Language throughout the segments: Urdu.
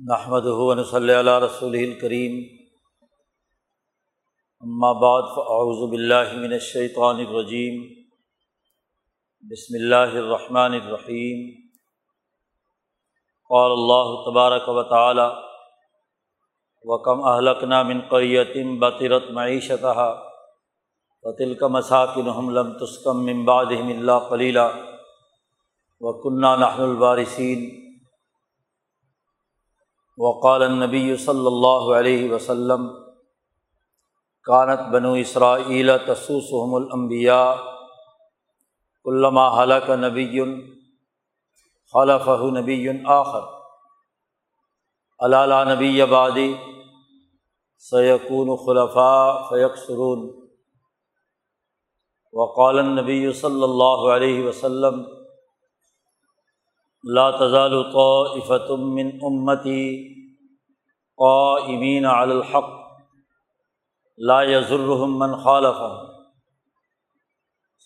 نحمد ہُون صلی اللہ رسول الکریم بعد فاعوذ باللہ من الشیطان الرجیم بسم اللہ الرحمن الرحیم قال اللہ تبارک و تعالی وکم اہلکنا من قریتم بطرت معیشتها وتلک مساکنہم لم تسکم من بعدہم اللہ قلیلا وکنہ نحن الوارثین وقال النبی صلی اللہ علیہ وسلم کانت بنو اسرائیل تسوسحم الانبیاء علامہ حلق نبی خلف نبی آخر. علالہ نبی آبادی سیقون خلفاء فیق سرون وقال النبی صلی اللہ علیہ وسلم لا تزال طائفة من امتی قائمین علی الحق، لا يضرهم من خالفهم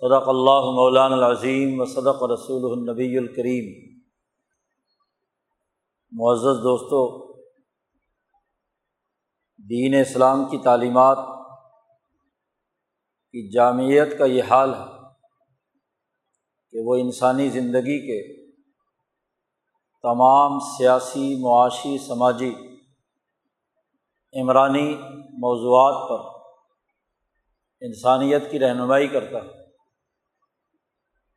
صدق اللہ مولان العظیم و صدق رسول النبی الکریم معزز دوستوں دین اسلام کی تعلیمات کی جامعیت کا یہ حال ہے کہ وہ انسانی زندگی کے تمام سیاسی، معاشی، سماجی، عمرانی موضوعات پر انسانیت کی رہنمائی کرتا ہے۔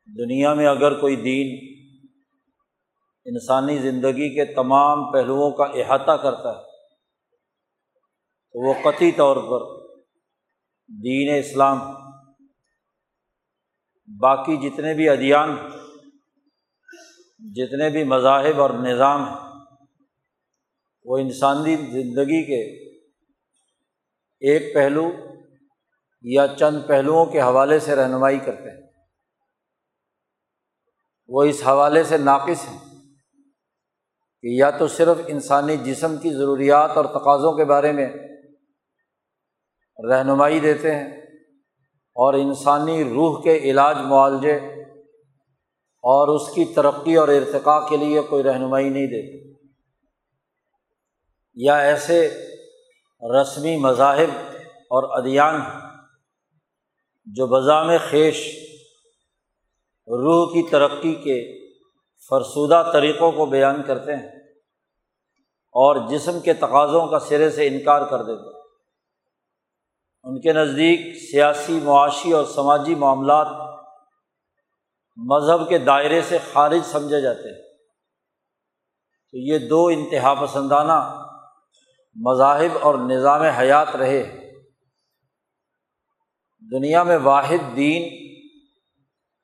دنیا میں اگر کوئی دین انسانی زندگی کے تمام پہلوؤں کا احاطہ کرتا ہے، تو وہ قطعی طور پر دین اسلام، باقی جتنے بھی ادیان جتنے بھی مذاہب اور نظام ہیں، وہ انسانی زندگی کے ایک پہلو یا چند پہلوؤں کے حوالے سے رہنمائی کرتے ہیں۔ وہ اس حوالے سے ناقص ہیں کہ یا تو صرف انسانی جسم کی ضروریات اور تقاضوں کے بارے میں رہنمائی دیتے ہیں اور انسانی روح کے علاج معالجے اور اس کی ترقی اور ارتقاء کے لیے کوئی رہنمائی نہیں دیتے۔ یا ایسے رسمی مذاہب اور ادیان جو بذام خیش روح کی ترقی کے فرسودہ طریقوں کو بیان کرتے ہیں اور جسم کے تقاضوں کا سرے سے انکار کر دیتے ہیں۔ ان کے نزدیک سیاسی، معاشی اور سماجی معاملات مذہب کے دائرے سے خارج سمجھے جاتے ہیں۔ تو یہ دو انتہا پسندانہ مذاہب اور نظام حیات رہے۔ دنیا میں واحد دین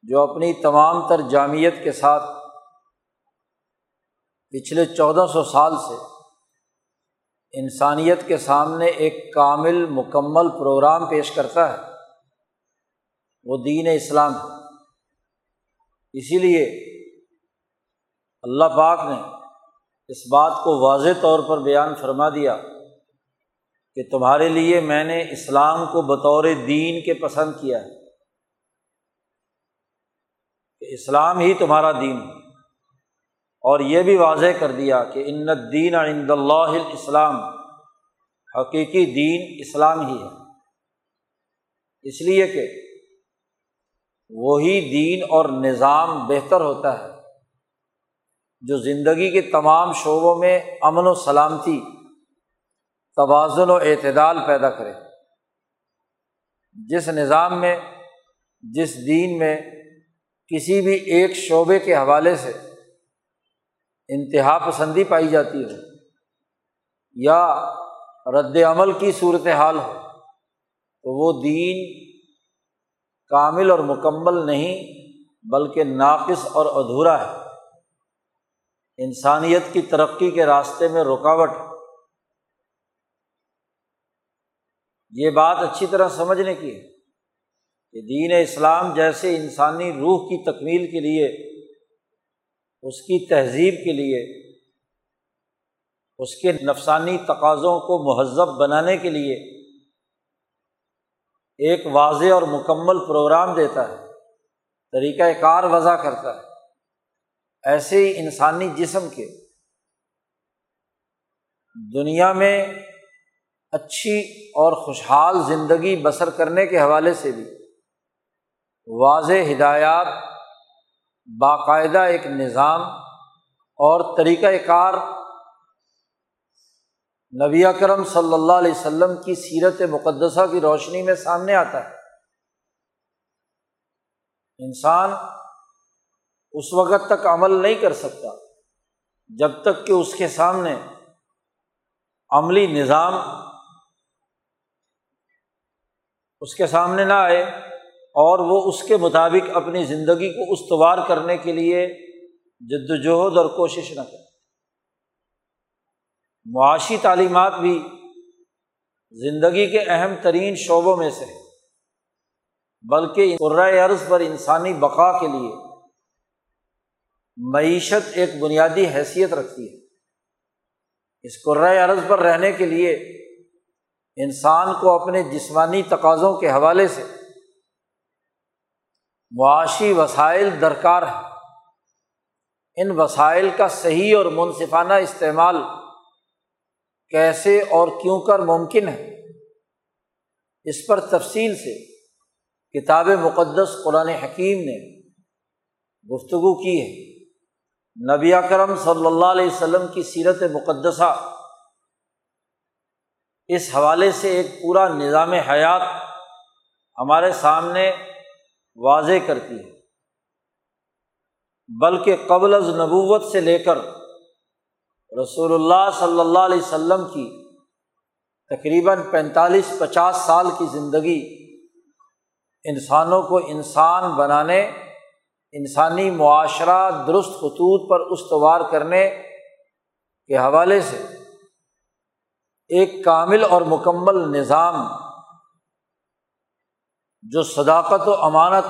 جو اپنی تمام تر جامعت کے ساتھ پچھلے چودہ سو سال سے انسانیت کے سامنے ایک کامل مکمل پروگرام پیش کرتا ہے، وہ دین اسلام ہے۔ اسی لیے اللہ پاک نے اس بات کو واضح طور پر بیان فرما دیا کہ تمہارے لیے میں نے اسلام کو بطور دین کے پسند کیا ہے۔ کہ اسلام ہی تمہارا دین اور یہ بھی واضح کر دیا کہ ان دین عند اللہ اسلام حقیقی دین اسلام ہی ہے۔ اس لیے کہ وہی دین اور نظام بہتر ہوتا ہے جو زندگی کے تمام شعبوں میں امن و سلامتی، توازن و اعتدال پیدا کرے۔ جس نظام میں، جس دین میں، کسی بھی ایک شعبے کے حوالے سے انتہا پسندی پائی جاتی ہو یا رد عمل کی صورت حال ہو، تو وہ دین کامل اور مکمل نہیں، بلکہ ناقص اور ادھورا ہے۔ انسانیت کی ترقی کے راستے میں رکاوٹ۔ یہ بات اچھی طرح سمجھنے کی ہے کہ دین اسلام جیسے انسانی روح کی تکمیل کے لیے، اس کی تہذیب کے لیے، اس کے نفسانی تقاضوں کو مہذب بنانے کے لیے ایک واضح اور مکمل پروگرام دیتا ہے طریقۂ کار وضع کرتا ہے۔ ایسے ہی انسانی جسم کے دنیا میں اچھی اور خوشحال زندگی بسر کرنے کے حوالے سے بھی واضح ہدایات، باقاعدہ ایک نظام اور طریقۂ کار نبی کرم صلی اللہ علیہ وسلم کی سیرت مقدسہ کی روشنی میں سامنے آتا ہے۔ انسان اس وقت تک عمل نہیں کر سکتا جب تک کہ اس کے سامنے عملی نظام اس کے سامنے نہ آئے اور وہ اس کے مطابق اپنی زندگی کو استوار کرنے کے لیے جد وجہد اور کوشش نہ کرے۔ معاشی تعلیمات بھی زندگی کے اہم ترین شعبوں میں سے بلکہ قرۂۂ عرض پر انسانی بقا کے لیے معیشت ایک بنیادی حیثیت رکھتی ہے۔ اس قرۂۂ عرض پر رہنے کے لیے انسان کو اپنے جسمانی تقاضوں کے حوالے سے معاشی وسائل درکار ہے ان وسائل کا صحیح اور منصفانہ استعمال کیسے اور کیوں کر ممکن ہے؟ اس پر تفصیل سے کتاب مقدس قرآن حکیم نے گفتگو کی ہے۔ نبی کرم صلی اللہ علیہ وسلم کی سیرت مقدسہ اس حوالے سے ایک پورا نظام حیات ہمارے سامنے واضح کرتی ہے۔ بلکہ قبل از نبوت سے لے کر رسول اللہ صلی اللہ علیہ وسلم کی تقریباً پینتالیس پچاس سال کی زندگی انسانوں کو انسان بنانے، انسانی معاشرہ درست خطوط پر استوار کرنے کے حوالے سے ایک کامل اور مکمل نظام جو صداقت و امانت،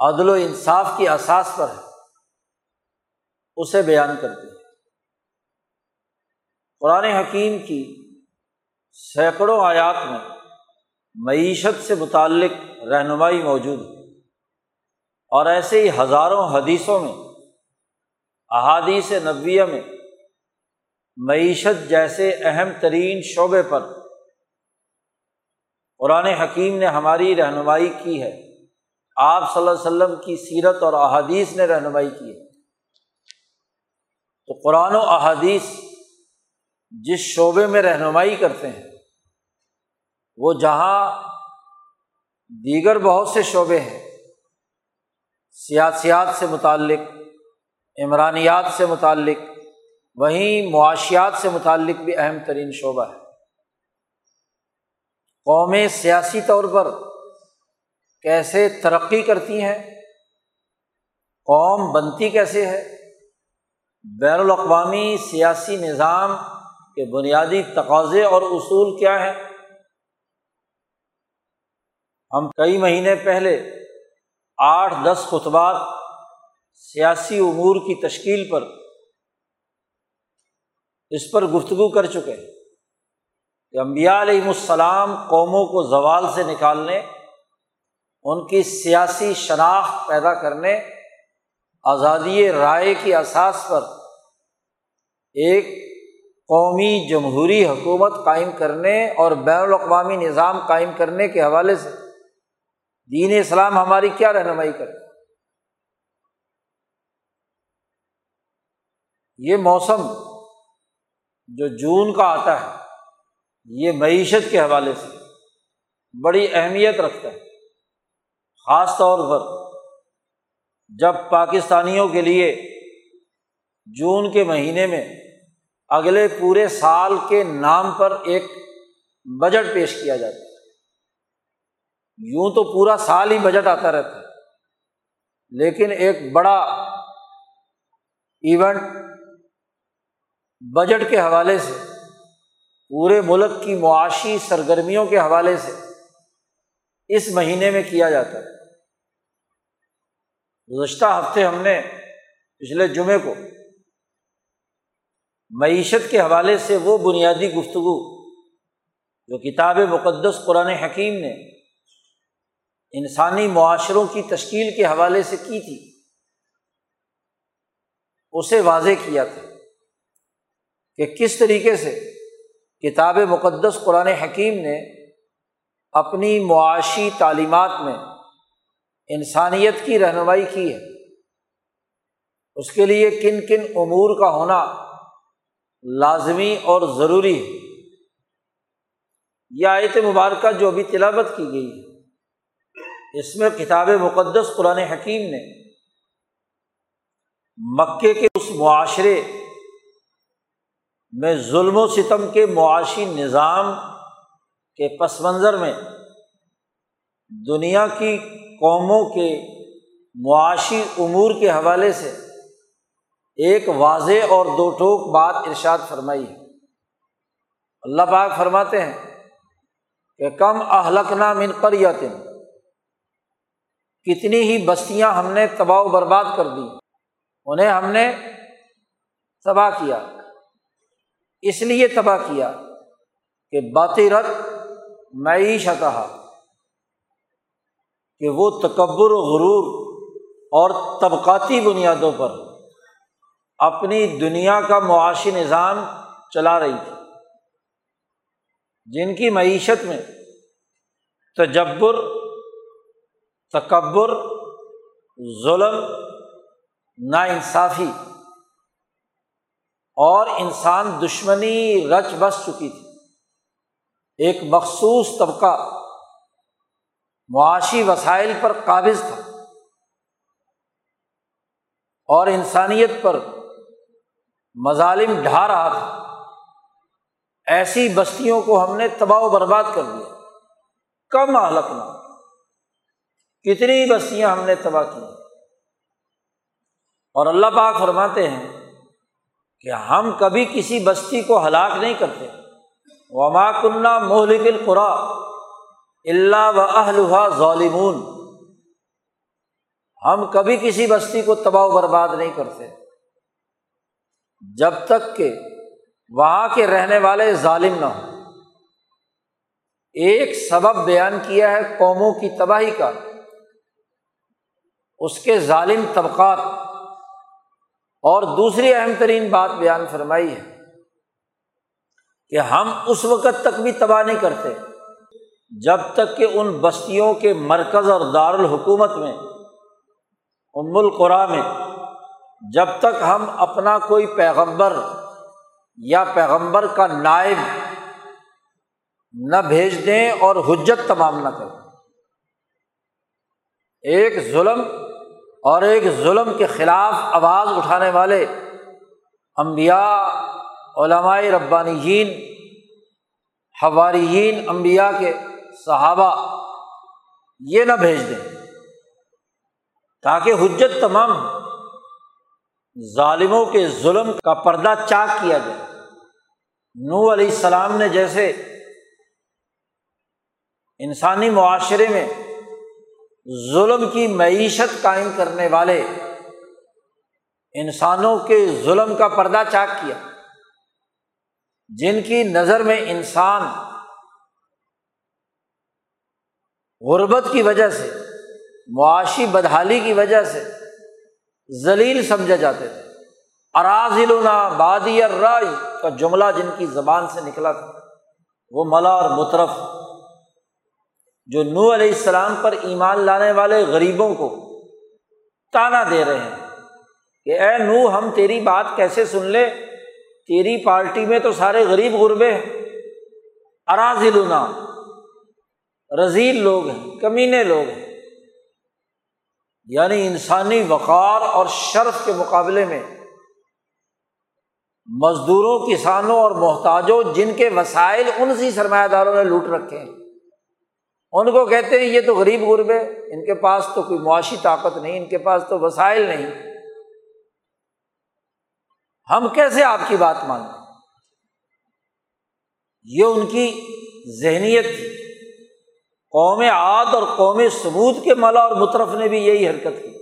عدل و انصاف کی اساس پر ہے، اسے بیان کرتی ہے قرآن حکیم کی سینکڑوں آیات میں معیشت سے متعلق رہنمائی موجود ہے۔ اور ایسے ہی ہزاروں حدیثوں میں، احادیث نبویہ میں معیشت جیسے اہم ترین شعبے پر قرآن حکیم نے ہماری رہنمائی کی ہے۔ آپ صلی اللہ علیہ وسلم کی سیرت اور احادیث نے رہنمائی کی ہے۔ تو قرآن و احادیث جس شعبے میں رہنمائی کرتے ہیں، وہ جہاں دیگر بہت سے شعبے ہیں، سیاسیات سے متعلق، عمرانیات سے متعلق، وہیں معاشیات سے متعلق بھی اہم ترین شعبہ ہے۔ قومیں سیاسی طور پر کیسے ترقی کرتی ہیں، قوم بنتی کیسے ہے، بین الاقوامی سیاسی نظام کے بنیادی تقاضے اور اصول کیا ہیں؟ ہم کئی مہینے پہلے آٹھ دس خطبات سیاسی امور کی تشکیل پر اس پر گفتگو کر چکے کہ امبیا علیہم السلام قوموں کو زوال سے نکالنے، ان کی سیاسی شناخت پیدا کرنے، آزادی رائے کی اساس پر ایک قومی جمہوری حکومت قائم کرنے اور بین الاقوامی نظام قائم کرنے کے حوالے سے دین اسلام ہماری کیا رہنمائی کرے؟ یہ موسم جو جون کا آتا ہے، یہ معیشت کے حوالے سے بڑی اہمیت رکھتا ہے۔ خاص طور پر جب پاکستانیوں کے لیے جون کے مہینے میں اگلے پورے سال کے نام پر ایک بجٹ پیش کیا جاتا ہے۔ یوں تو پورا سال ہی بجٹ آتا رہتا ہے۔ لیکن ایک بڑا ایونٹ بجٹ کے حوالے سے، پورے ملک کی معاشی سرگرمیوں کے حوالے سے اس مہینے میں کیا جاتا ہے۔ گزشتہ ہفتے ہم نے پچھلے جمعے کو معیشت کے حوالے سے وہ بنیادی گفتگو جو کتاب مقدس قرآن حکیم نے انسانی معاشروں کی تشکیل کے حوالے سے کی تھی، اسے واضح کیا تھا کہ کس طریقے سے کتاب مقدس قرآن حکیم نے اپنی معاشی تعلیمات میں انسانیت کی رہنمائی کی ہے۔ اس کے لیے کن کن امور کا ہونا لازمی اور ضروری ہے۔ یہ آیت مبارکہ جو ابھی تلاوت کی گئی ہے، اس میں کتاب مقدس قرآن حکیم نے مکے کے اس معاشرے میں ظلم و ستم کے معاشی نظام کے پس منظر میں دنیا کی قوموں کے معاشی امور کے حوالے سے ایک واضح اور دو ٹوک بات ارشاد فرمائی ہے۔ اللہ پاک فرماتے ہیں کہ کم اہلکنا من قریتن، کتنی ہی بستیاں ہم نے تباہ و برباد کر دی، انہیں ہم نے تباہ کیا۔ اس لیے تباہ کیا کہ باطرت معیشت کہ وہ تکبر و غرور اور طبقاتی بنیادوں پر اپنی دنیا کا معاشی نظام چلا رہی تھی۔ جن کی معیشت میں تجبر، تکبر، ظلم نا انصافی اور انسان دشمنی رچ بس چکی تھی۔ ایک مخصوص طبقہ معاشی وسائل پر قابض تھا اور انسانیت پر مظالم ڈھا رہا تھا۔ ایسی بستیوں کو ہم نے تباہ و برباد کر دیا۔ کم حلقنا کتنی بستیاں ہم نے تباہ کی۔ اور اللہ پاک فرماتے ہیں کہ ہم کبھی کسی بستی کو ہلاک نہیں کرتے۔ وما کنہ مہلک القرا اللہ و اہلحا ظالمون۔ ہم کبھی کسی بستی کو تباہ و برباد نہیں کرتے۔ جب تک کہ وہاں کے رہنے والے ظالم نہ ہوں۔ ایک سبب بیان کیا ہے قوموں کی تباہی کا۔ اس کے ظالم طبقات۔ اور دوسری اہم ترین بات بیان فرمائی ہے کہ ہم اس وقت تک بھی تباہ نہیں کرتے۔ جب تک کہ ان بستیوں کے مرکز اور دارالحکومت میں، ام القرا میں جب تک ہم اپنا کوئی پیغمبر یا پیغمبر کا نائب نہ بھیج دیں اور حجت تمام نہ کریں۔ ایک ظلم اور ایک ظلم کے خلاف آواز اٹھانے والے امبیا علماء ربانیین، حواریین امبیا کے صحابہ یہ نہ بھیج دیں تاکہ حجت تمام ظالموں کے ظلم کا پردہ چاک کیا جائے نو علیہ السلام نے جیسے انسانی معاشرے میں ظلم کی معیشت قائم کرنے والے انسانوں کے ظلم کا پردہ چاک کیا۔ جن کی نظر میں انسان غربت کی وجہ سے، معاشی بدحالی کی وجہ سے ذلیل سمجھے جاتے تھے۔ اراضل بادی رائے کا جملہ جن کی زبان سے نکلا تھا۔ وہ ملا اور مترف۔ جو نو علیہ السلام پر ایمان لانے والے غریبوں کو تانا دے رہے ہیں کہ اے نو ہم تیری بات کیسے سن لے تیری پارٹی میں تو سارے غریب غربے ہیں۔ اراضل رضیل لوگ ہیں، کمینے لوگ ہیں۔ یعنی انسانی وقار اور شرف کے مقابلے میں مزدوروں، کسانوں اور محتاجوں جن کے وسائل ان سی سرمایہ داروں نے لوٹ رکھے ہیں۔ ان کو کہتے ہیں، یہ تو غریب غرب ہے ان کے پاس تو کوئی معاشی طاقت نہیں، ان کے پاس تو وسائل نہیں۔ ہم کیسے آپ کی بات مانتے یہ ان کی ذہنیت تھی۔ قوم عاد اور قوم ثبوت کے ملا اور مطرف نے بھی یہی حرکت کی۔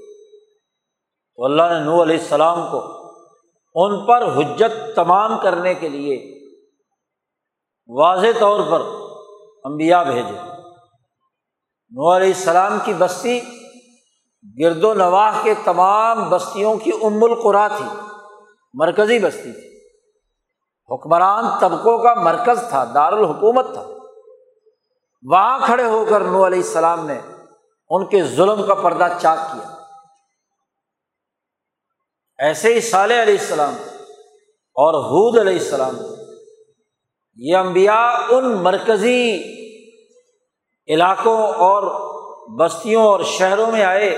تو اللہ نے نو علیہ السلام کو ان پر حجت تمام کرنے کے لیے واضح طور پر امبیا بھیجے۔ نو علیہ السلام کی بستی گرد و نواح کے تمام بستیوں کی ام القرا تھی، مرکزی بستی تھی۔ حکمران طبقوں کا مرکز تھا، دارالحکومت تھا۔ وہاں کھڑے ہو کر نو علیہ السلام نے ان کے ظلم کا پردہ چاک کیا۔ ایسے ہی صالح علیہ السلام اور حود علیہ السلام، یہ انبیاء ان مرکزی علاقوں اور بستیوں اور شہروں میں آئے،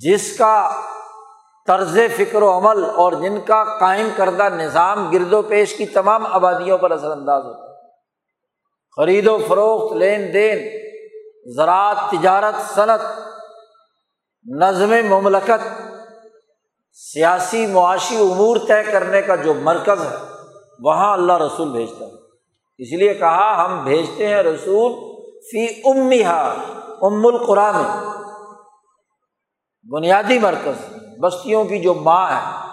جس کا طرز فکر و عمل اور جن کا قائم کردہ نظام گرد و پیش کی تمام آبادیوں پر اثر انداز ہوتا۔ ہے خرید و فروخت، لین دین، زراعت، تجارت، صنعت، نظم مملکت، سیاسی معاشی امور طے کرنے کا جو مرکز ہے، وہاں اللہ رسول بھیجتا ہے۔ اس لیے کہا، ہم بھیجتے ہیں رسول فی امہا، ام القرآن۔ بنیادی مرکز، بستیوں کی جو ماں ہے۔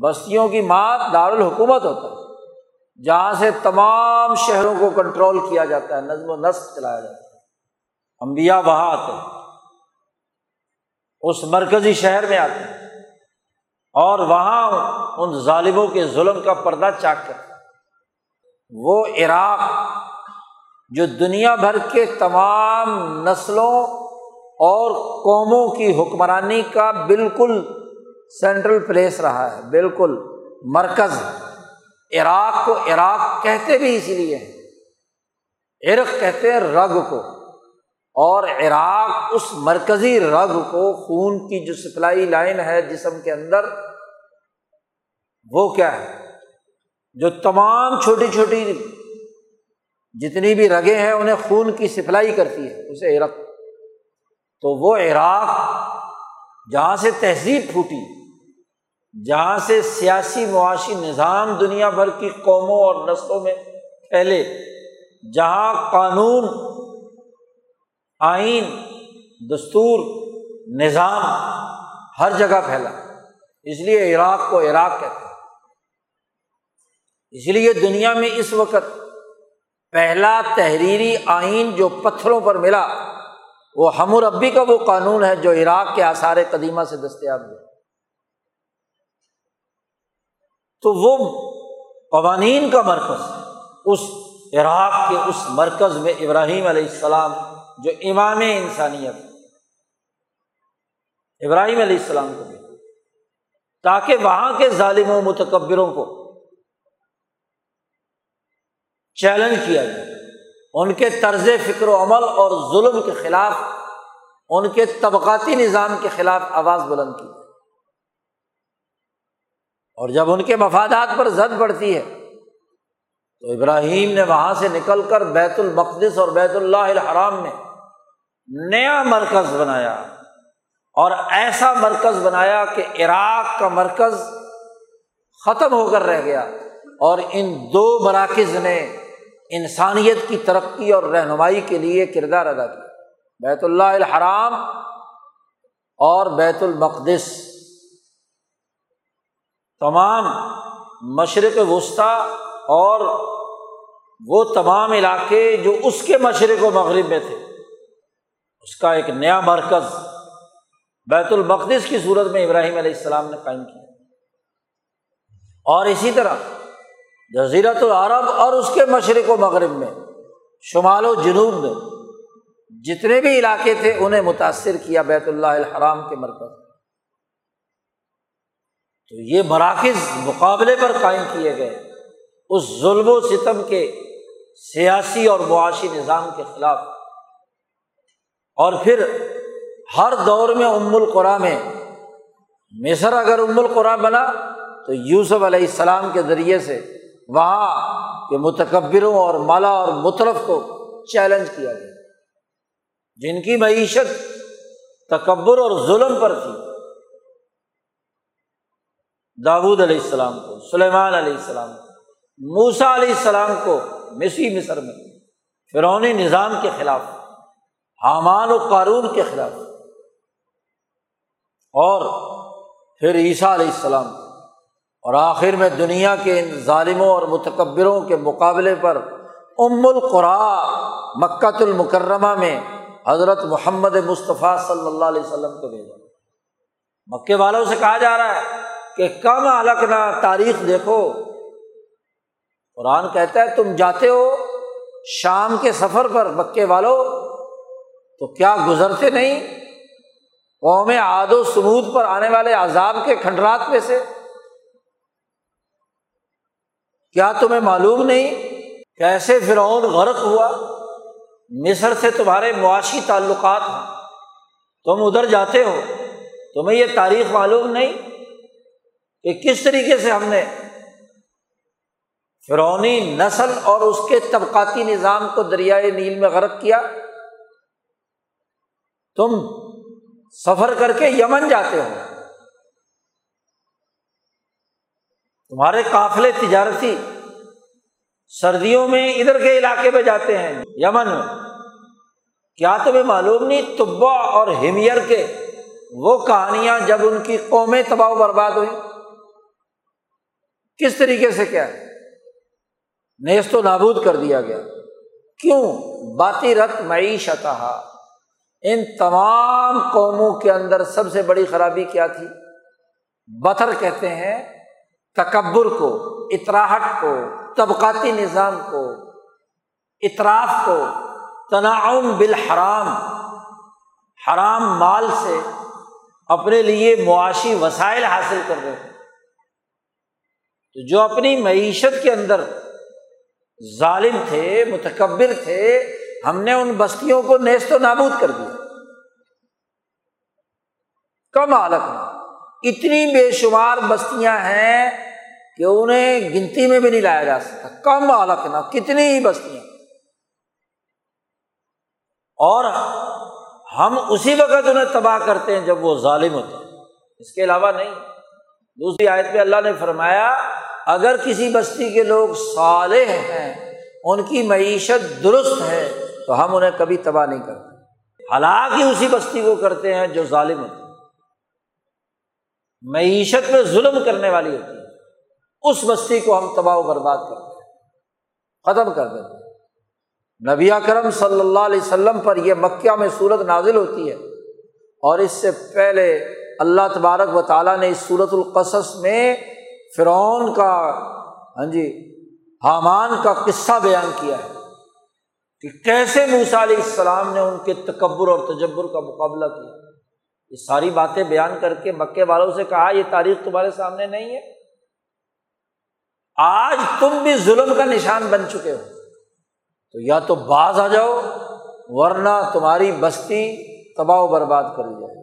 بستیوں کی ماں دارالحکومت ہوتا ہے۔ جہاں سے تمام شہروں کو کنٹرول کیا جاتا ہے، نظم و نسق چلایا جاتا ہے۔ امبیا وہاں آتے ہیں۔ اس مرکزی شہر میں آتے ہیں۔ اور وہاں ان ظالموں کے ظلم کا پردہ چاک کر۔ وہ عراق، جو دنیا بھر کے تمام نسلوں اور قوموں کی حکمرانی کا بالکل سینٹرل پلیس رہا ہے، بالکل مرکز عراق کو عراق کہتے بھی اسی لیے ہیں۔ عرق کہتے ہیں رگ کو۔ اور عراق اس مرکزی رگ کو خون کی جو سپلائی لائن ہے جسم کے اندر، وہ کیا ہے؟ جو تمام چھوٹی چھوٹی جتنی بھی رگیں ہیں انہیں خون کی سپلائی کرتی ہے، اسے عرق۔ تو وہ عراق جہاں سے تہذیب پھوٹی جہاں سے سیاسی معاشی نظام دنیا بھر کی قوموں اور نسلوں میں پھیلے، جہاں قانون، آئین، دستور، نظام ہر جگہ پھیلا۔ اس لیے عراق کو عراق کہتے ہیں۔ اس لیے دنیا میں اس وقت پہلا تحریری آئین جو پتھروں پر ملا، وہ ہم ربی کا وہ قانون ہے جو عراق کے آثار قدیمہ سے دستیاب ہوا۔ تو وہ قوانین کا مرکز، اس عراق کے اس مرکز میں ابراہیم علیہ السلام جو امام انسانیت ابراہیم علیہ السلام کو بھی۔ تاکہ وہاں کے ظالم و متکبروں کو چیلنج کیا جائے۔ ان کے طرز فکر و عمل اور ظلم کے خلاف، ان کے طبقاتی نظام کے خلاف آواز بلند کی۔ اور جب ان کے مفادات پر زد پڑتی ہے، تو ابراہیم نے وہاں سے نکل کر بیت المقدس اور بیت اللہ الحرام میں نیا مرکز بنایا اور ایسا مرکز بنایا کہ عراق کا مرکز ختم ہو کر رہ گیا اور ان دو مراکز نے انسانیت کی ترقی اور رہنمائی کے لیے کردار ادا کیا۔ بیت اللہ الحرام اور بیت المقدس۔ تمام مشرق وسطی اور وہ تمام علاقے جو اس کے مشرق و مغرب میں تھے، اس کا ایک نیا مرکز بیت المقدس کی صورت میں ابراہیم علیہ السلام نے قائم کیا۔ اور اسی طرح جزیرت العرب اور اس کے مشرق و مغرب میں، شمال و جنوب میں جتنے بھی علاقے تھے، انہیں متاثر کیا بیت اللہ الحرام کے مرکز۔ تو یہ مراکز مقابلے پر قائم کیے گئے۔ اس ظلم و ستم کے سیاسی اور معاشی نظام کے خلاف۔ اور پھر ہر دور میں ام القرا میں مصر اگر ام القرا بنا تو یوسف علیہ السلام کے ذریعے سے وہاں کے متکبروں اور مالا اور مطرف کو چیلنج کیا گیا۔ جن کی معیشت تکبر اور ظلم پر تھی۔ داود علیہ السلام کو، سلیمان علیہ السلام کو موسا علیہ السلام کو مسی مصر میں فرونی نظام کے خلاف، حامان و قارون کے خلاف۔ اور پھر عیسیٰ علیہ السلام اور آخر میں دنیا کے ان ظالموں اور متکبروں کے مقابلے پر ام القرا مکت المکرمہ میں حضرت محمد مصطفیٰ صلی اللہ علیہ وسلم کو بھیجا۔ مکے والوں سے کہا جا رہا ہے کہ کم الکنا تاریخ دیکھو۔ قرآن کہتا ہے، تم جاتے ہو شام کے سفر پر بکے والو، تو کیا گزرتے نہیں؟ قوم آد و سمود پر آنے والے عذاب کے کھنڈرات میں سے۔ کیا تمہیں معلوم نہیں کیسے فرعون غرق ہوا؟ مصر سے تمہارے معاشی تعلقات ہیں۔ تم ادھر جاتے ہو، تمہیں یہ تاریخ معلوم نہیں؟ کہ کس طریقے سے ہم نے فرونی نسل اور اس کے طبقاتی نظام کو دریائے نیل میں غرق کیا؟ تم سفر کر کے یمن جاتے ہو۔ تمہارے قافلے تجارتی سردیوں میں ادھر کے علاقے میں جاتے ہیں۔ یمن میں۔ کیا تمہیں معلوم نہیں تبا اور ہمیر کے وہ کہانیاں جب ان کی قومیں تباہ و برباد ہوئی کس طریقے سے کیا ہے؟ نیست و نابود کر دیا گیا۔ کیوں؟ باتی رت معیشت ان تمام قوموں کے اندر سب سے بڑی خرابی کیا تھی؟ بطر کہتے ہیں تکبر کو اطراہٹ کو، طبقاتی نظام کو، اطراف کو۔ تناعم بالحرام۔ حرام مال سے اپنے لیے معاشی وسائل حاصل کر رہے تو جو اپنی معیشت کے اندر ظالم تھے، متکبر تھے، ہم نے ان بستیوں کو نیست و نابود کر دیا۔ کم حالت اتنی بے شمار بستیاں ہیں کہ انہیں گنتی میں بھی نہیں لایا جا سکتا۔ کم حالت نہ کتنی ہی بستیاں۔ اور ہم اسی وقت انہیں تباہ کرتے ہیں جب وہ ظالم ہوتے ہیں۔ اس کے علاوہ نہیں۔ دوسری آیت پہ اللہ نے فرمایا اگر کسی بستی کے لوگ صالح ہیں، ان کی معیشت درست ہے، تو ہم انہیں کبھی تباہ نہیں کرتے۔ حالانکہ اسی بستی کو کرتے ہیں جو ظالم ہوتے ہیں۔ معیشت میں ظلم کرنے والی ہوتی ہے اس بستی کو ہم تباہ و برباد کرتے ہیں۔ ختم کر دیتے ہیں۔ نبی کرم صلی اللہ علیہ وسلم پر یہ مکہ میں صورت نازل ہوتی ہے۔ اور اس سے پہلے اللہ تبارک و تعالیٰ نے اس صورت القصص میں فرعون کا ہاں جی حامان کا قصہ بیان کیا ہے کہ کیسے موسا علیہ السلام نے ان کے تکبر اور تجبر کا مقابلہ کیا۔ یہ ساری باتیں بیان کر کے مکے والوں سے کہا، یہ تاریخ تمہارے سامنے نہیں ہے۔ آج تم بھی ظلم کا نشان بن چکے ہو۔ تو یا تو باز آ جاؤ، ورنہ تمہاری بستی تباہ و برباد کر جائے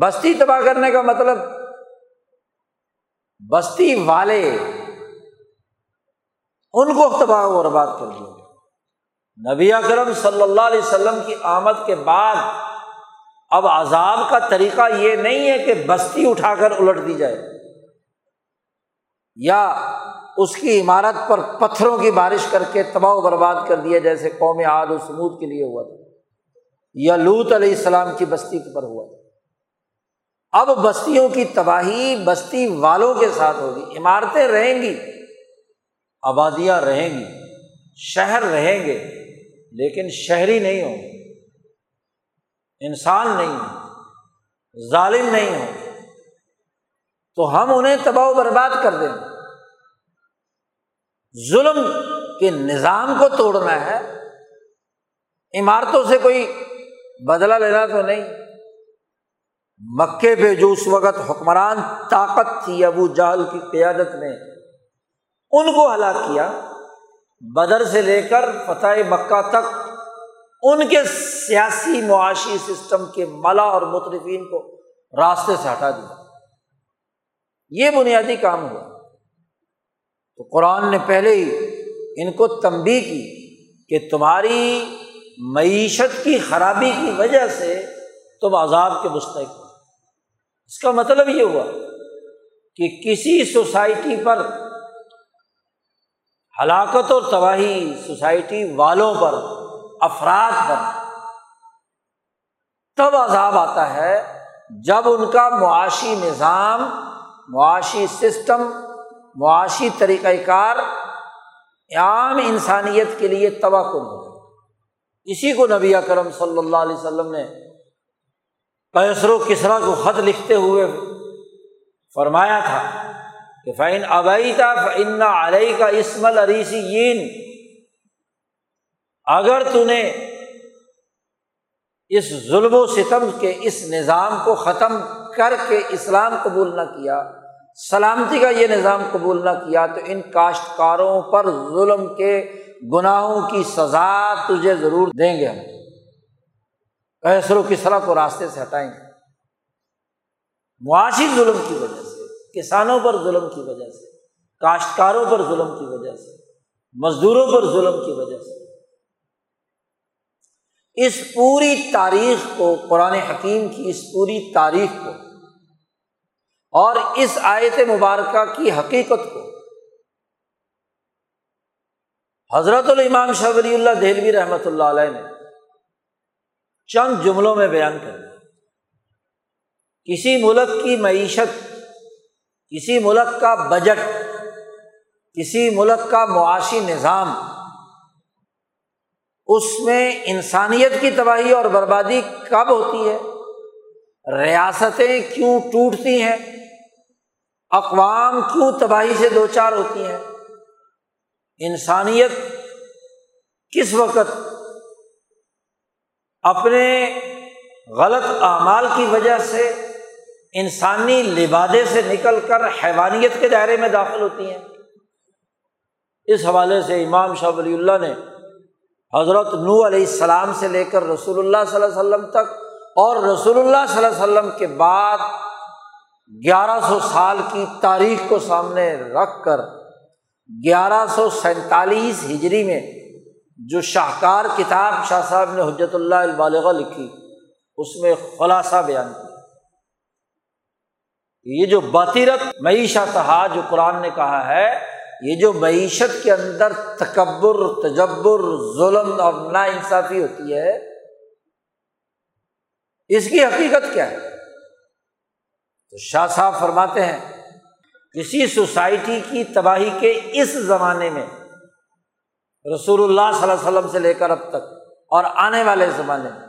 بستی تباہ کرنے کا مطلب بستی والے ان کو تباہ و برباد کر دیا نبی اکرم صلی اللہ علیہ وسلم کی آمد کے بعد اب عذاب کا طریقہ یہ نہیں ہے کہ بستی اٹھا کر الٹ دی جائے یا اس کی عمارت پر پتھروں کی بارش کر کے تباہ و برباد کر دیا جیسے قوم عاد و سمود کے لیے ہوا تھا، یا لوت علیہ السلام کی بستی پر ہوا تھا۔ اب بستیوں کی تباہی بستی والوں کے ساتھ ہوگی۔ عمارتیں رہیں گی، آبادیاں رہیں گی، شہر رہیں گے، لیکن شہری نہیں ہوں گے۔ انسان نہیں ہوں ظالم نہیں ہوں تو ہم انہیں تباہ و برباد کر دیں۔ ظلم کے نظام کو توڑنا ہے۔ عمارتوں سے کوئی بدلا لینا تو نہیں۔ مکے پہ جو اس وقت حکمران طاقت تھی، ابو جہل کی قیادت میں۔ ان کو ہلاک کیا۔ بدر سے لے کر فتح مکہ تک ان کے سیاسی معاشی سسٹم کے ملا اور مترفین کو راستے سے ہٹا دیا۔ یہ بنیادی کام ہوا۔ تو قرآن نے پہلے ہی ان کو تنبی کی کہ تمہاری معیشت کی خرابی کی وجہ سے تم عذاب کے مستحق اس کا مطلب یہ ہوا کہ کسی سوسائٹی پر ہلاکت اور تباہی سوسائٹی والوں پر، افراد پر تب عذاب آتا ہے جب ان کا معاشی نظام، معاشی سسٹم، معاشی طریقۂ کار عام انسانیت کے لیے تباہ کن ہو اسی کو نبی کرم صلی اللہ علیہ وسلم نے کیسر و کسرا کو خط لکھتے ہوئے فرمایا تھا کہ فعین ابئی تھا فن علیہ کا اسمل عریسی اگر تو نے اس ظلم و ستم کے اس نظام کو ختم کر کے اسلام قبول نہ کیا، سلامتی کا یہ نظام قبول نہ کیا، تو ان کاشتکاروں پر ظلم کے گناہوں کی سزا تجھے ضرور دیں گے ہم۔ کیسر و کسرا کو راستے سے ہٹائیں گے۔ معاشی ظلم کی وجہ سے، کسانوں پر ظلم کی وجہ سے، کاشتکاروں پر ظلم کی وجہ سے، مزدوروں پر ظلم کی وجہ سے۔ اس پوری تاریخ کو، قرآن حکیم کی اس پوری تاریخ کو اور اس آیت مبارکہ کی حقیقت کو حضرت الامام شاہ ولی اللہ دہلوی رحمۃ اللہ علیہ نے چند جملوں میں بیان کر دیا۔ کسی ملک کی معیشت، کسی ملک کا بجٹ، کسی ملک کا معاشی نظام، اس میں انسانیت کی تباہی اور بربادی کب ہوتی ہے؟ ریاستیں کیوں ٹوٹتی ہیں؟ اقوام کیوں تباہی سے دو چار ہوتی ہیں؟ انسانیت کس وقت اپنے غلط اعمال کی وجہ سے انسانی لبادے سے نکل کر حیوانیت کے دائرے میں داخل ہوتی ہیں۔ اس حوالے سے امام شاہ ولی اللہ نے حضرت نو علیہ السلام سے لے کر رسول اللہ صلی اللہ علیہ وسلم تک اور رسول اللہ صلی اللہ علیہ وسلم کے بعد گیارہ سو سال کی تاریخ کو سامنے رکھ کر گیارہ سو سینتالیس ہجری میں جو شاہکار کتاب شاہ صاحب نے حجرت اللہ البالغ لکھی، اس میں خلاصہ بیان کیا۔ یہ جو بطیرت معیشت جو قرآن نے کہا ہے، یہ جو معیشت کے اندر تکبر، تجبر، ظلم اور نا انصافی ہوتی ہے، اس کی حقیقت کیا ہے؟ تو شاہ صاحب فرماتے ہیں، کسی سوسائٹی کی تباہی کے اس زمانے میں رسول اللہ صلی اللہ علیہ وسلم سے لے کر اب تک اور آنے والے زمانے میں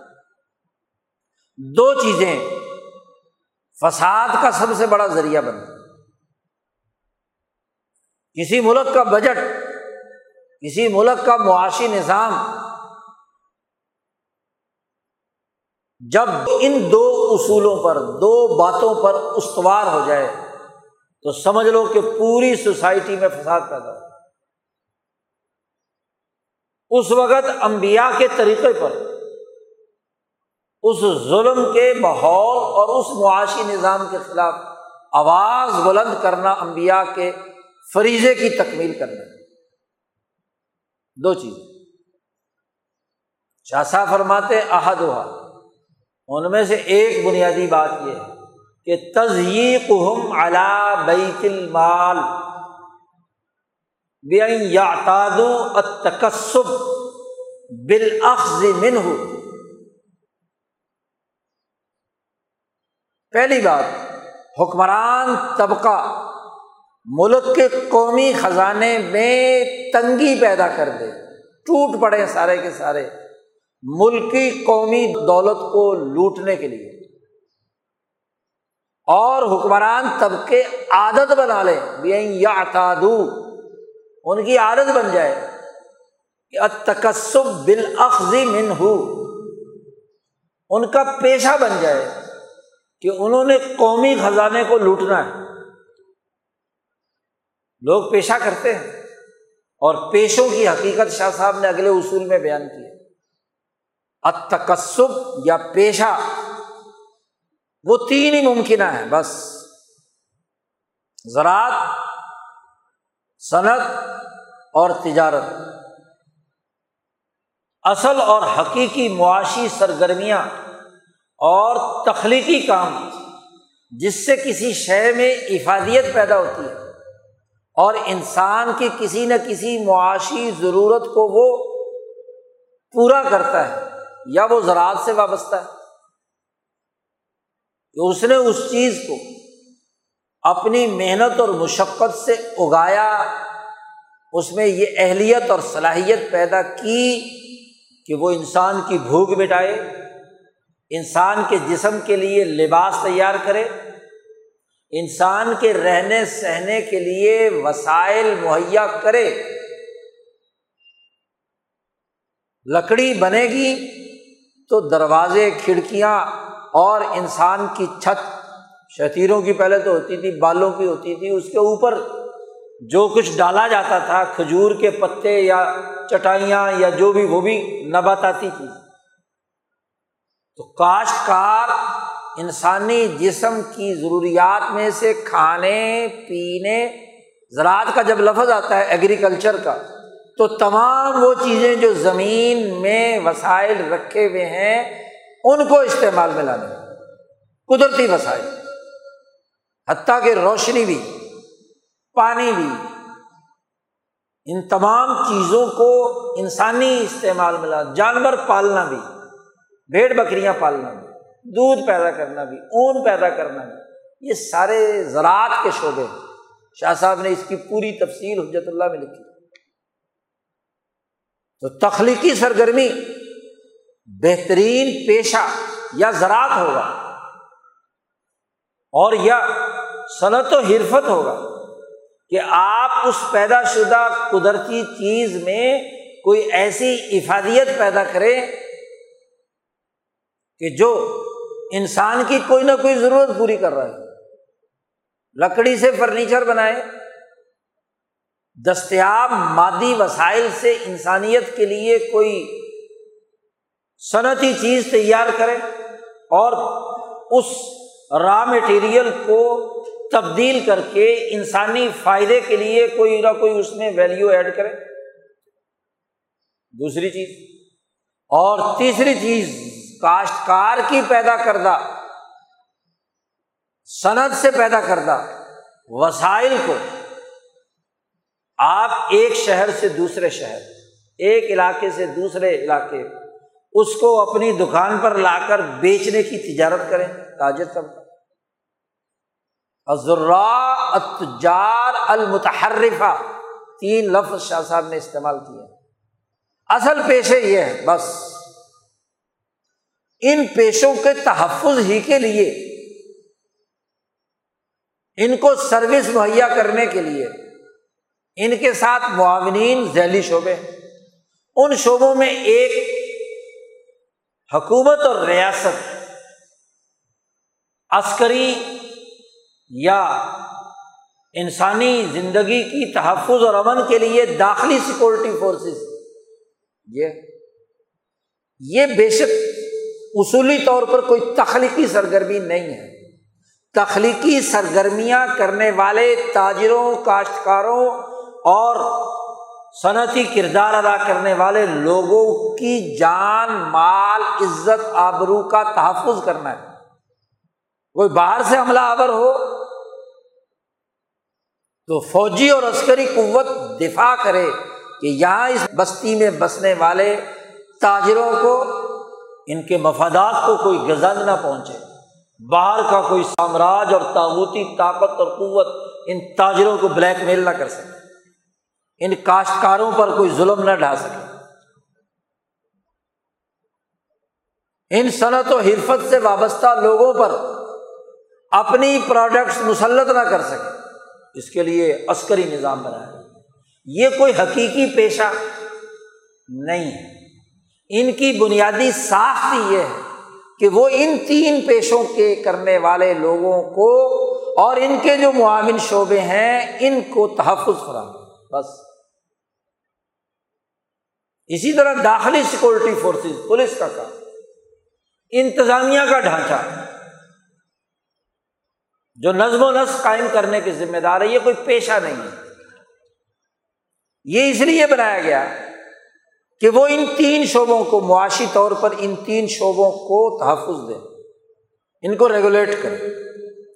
دو چیزیں فساد کا سب سے بڑا ذریعہ بنتا کسی ملک کا بجٹ، کسی ملک کا معاشی نظام، جب ان دو اصولوں پر، دو باتوں پر استوار ہو جائے تو سمجھ لو کہ پوری سوسائٹی میں فساد پیدا ہو۔ اس وقت امبیا کے طریقے پر، اس ظلم کے ماحول اور اس معاشی نظام کے خلاف آواز بلند کرنا امبیا کے فریضے کی تکمیل کرنا۔ دو چیز شاہ فرماتے احد ہوا ان میں سے ایک بنیادی بات یہ ہے کہ تزیق ہم بیت المال۔ یا تادو تکسب بالعخذ من ہو پہلی بات، حکمران طبقہ ملک کے قومی خزانے میں تنگی پیدا کر دے۔ ٹوٹ پڑے سارے کے سارے ملکی قومی دولت کو لوٹنے کے لیے۔ اور حکمران طبقے عادت بنا لیں یا اتادو ان کی عادت بن جائے کہ تکسب بالعخذی من ہو ان کا پیشہ بن جائے کہ انہوں نے قومی خزانے کو لوٹنا ہے۔ لوگ پیشہ کرتے ہیں اور پیشوں کی حقیقت شاہ صاحب نے اگلے اصول میں بیان کیا اتکسب یا پیشہ، وہ تین ہی ممکنہ ہے بس۔ زراعت، صنعت اور تجارت۔ اصل اور حقیقی معاشی سرگرمیاں اور تخلیقی کام جس سے کسی شہر میں افادیت پیدا ہوتی ہے اور انسان کی کسی نہ کسی معاشی ضرورت کو وہ پورا کرتا ہے یا وہ زراعت سے وابستہ ہے۔ کہ اس نے اس چیز کو اپنی محنت اور مشقت سے اگایا اس میں یہ اہلیت اور صلاحیت پیدا کی کہ وہ انسان کی بھوک مٹائے، انسان کے جسم کے لیے لباس تیار کرے، انسان کے رہنے سہنے کے لیے وسائل مہیا کرے۔ لکڑی بنے گی تو دروازے، کھڑکیاں اور انسان کی چھت، شتیروں کی پہلے تو ہوتی تھی، بالوں کی ہوتی تھی، اس کے اوپر جو کچھ ڈالا جاتا تھا، کھجور کے پتے یا چٹائیاں یا جو بھی، وہ بھی نباتاتی تھی۔ تو کاشتکار انسانی جسم کی ضروریات میں سے کھانے، پینے، زراعت کا جب لفظ آتا ہے ایگریکلچر کا، تو تمام وہ چیزیں جو زمین میں وسائل رکھے ہوئے ہیں، ان کو استعمال میں لانے۔ قدرتی وسائل۔ حتیٰ کہ روشنی بھی۔ پانی بھی۔ ان تمام چیزوں کو انسانی استعمال میں لانا جانور پالنا بھی، بھیڑ بکریاں پالنا بھی، دودھ پیدا کرنا بھی، اون پیدا کرنا بھی، یہ سارے زراعت کے شعبے ہیں۔ شاہ صاحب نے اس کی پوری تفصیل حجرت اللہ میں لکھی۔ تو تخلیقی سرگرمی بہترین پیشہ یا زراعت ہوگا اور یا صنعت و حرفت ہوگا۔ کہ آپ اس پیدا شدہ قدرتی چیز میں کوئی ایسی افادیت پیدا کریں کہ جو انسان کی کوئی نہ کوئی ضرورت پوری کر رہا ہے۔ لکڑی سے فرنیچر بنائے، دستیاب مادی وسائل سے انسانیت کے لیے کوئی صنعتی چیز تیار کرے اور اس را میٹیریل کو تبدیل کر کے انسانی فائدے کے لیے کوئی نہ کوئی اس میں ویلیو ایڈ کرے۔ دوسری چیز۔ اور تیسری چیز، کاشتکار کی پیدا کردہ صنعت سے پیدا کردہ وسائل کو۔ آپ ایک شہر سے دوسرے شہر، ایک علاقے سے دوسرے علاقے، اس کو اپنی دکان پر لا کر بیچنے کی تجارت کریں، تاجر طبقہ اتجار المتحرفہ۔ تین لفظ شاہ صاحب نے استعمال کیا اصل پیشے یہ ہے بس۔ ان پیشوں کے تحفظ ہی کے لیے، ان کو سروس مہیا کرنے کے لیے، ان کے ساتھ معاونین ذیلی شعبے ان شعبوں میں ایک حکومت اور ریاست، عسکری یا انسانی زندگی کی تحفظ اور امن کے لیے داخلی سیکورٹی فورسز یہ یہ بے شک اصولی طور پر کوئی تخلیقی سرگرمی نہیں ہے۔ تخلیقی سرگرمیاں کرنے والے تاجروں، کاشتکاروں اور صنعتی کردار ادا کرنے والے لوگوں کی جان، مال، عزت، آبرو کا تحفظ کرنا ہے۔ کوئی باہر سے حملہ آور ہو تو فوجی اور عسکری قوت دفاع کرے کہ یہاں اس بستی میں بسنے والے تاجروں کو، ان کے مفادات کو کوئی غزل نہ پہنچے۔ باہر کا کوئی سامراج اور تعوتی طاقت اور قوت ان تاجروں کو بلیک میل نہ کر سکے۔ ان کاشتکاروں پر کوئی ظلم نہ ڈھا سکے۔ ان صنعت و حرفت سے وابستہ لوگوں پر اپنی پروڈکٹس مسلط نہ کر سکے۔ اس کے لیے عسکری نظام بنایا یہ کوئی حقیقی پیشہ نہیں ہے۔ ان کی بنیادی ساخت یہ ہے کہ وہ ان تین پیشوں کے کرنے والے لوگوں کو اور ان کے جو معاون شعبے ہیں، ان کو تحفظ فراہم بس۔ اسی طرح داخلی سیکورٹی فورسز پولیس کا کام۔ انتظامیہ کا ڈھانچہ۔ جو نظم و نسق قائم کرنے کی ذمہ دار ہے، یہ کوئی پیشہ نہیں ہے۔ یہ اس لیے بنایا گیا کہ وہ ان تین شعبوں کو معاشی طور پر ان تین شعبوں کو تحفظ دیں ان کو ریگولیٹ کریں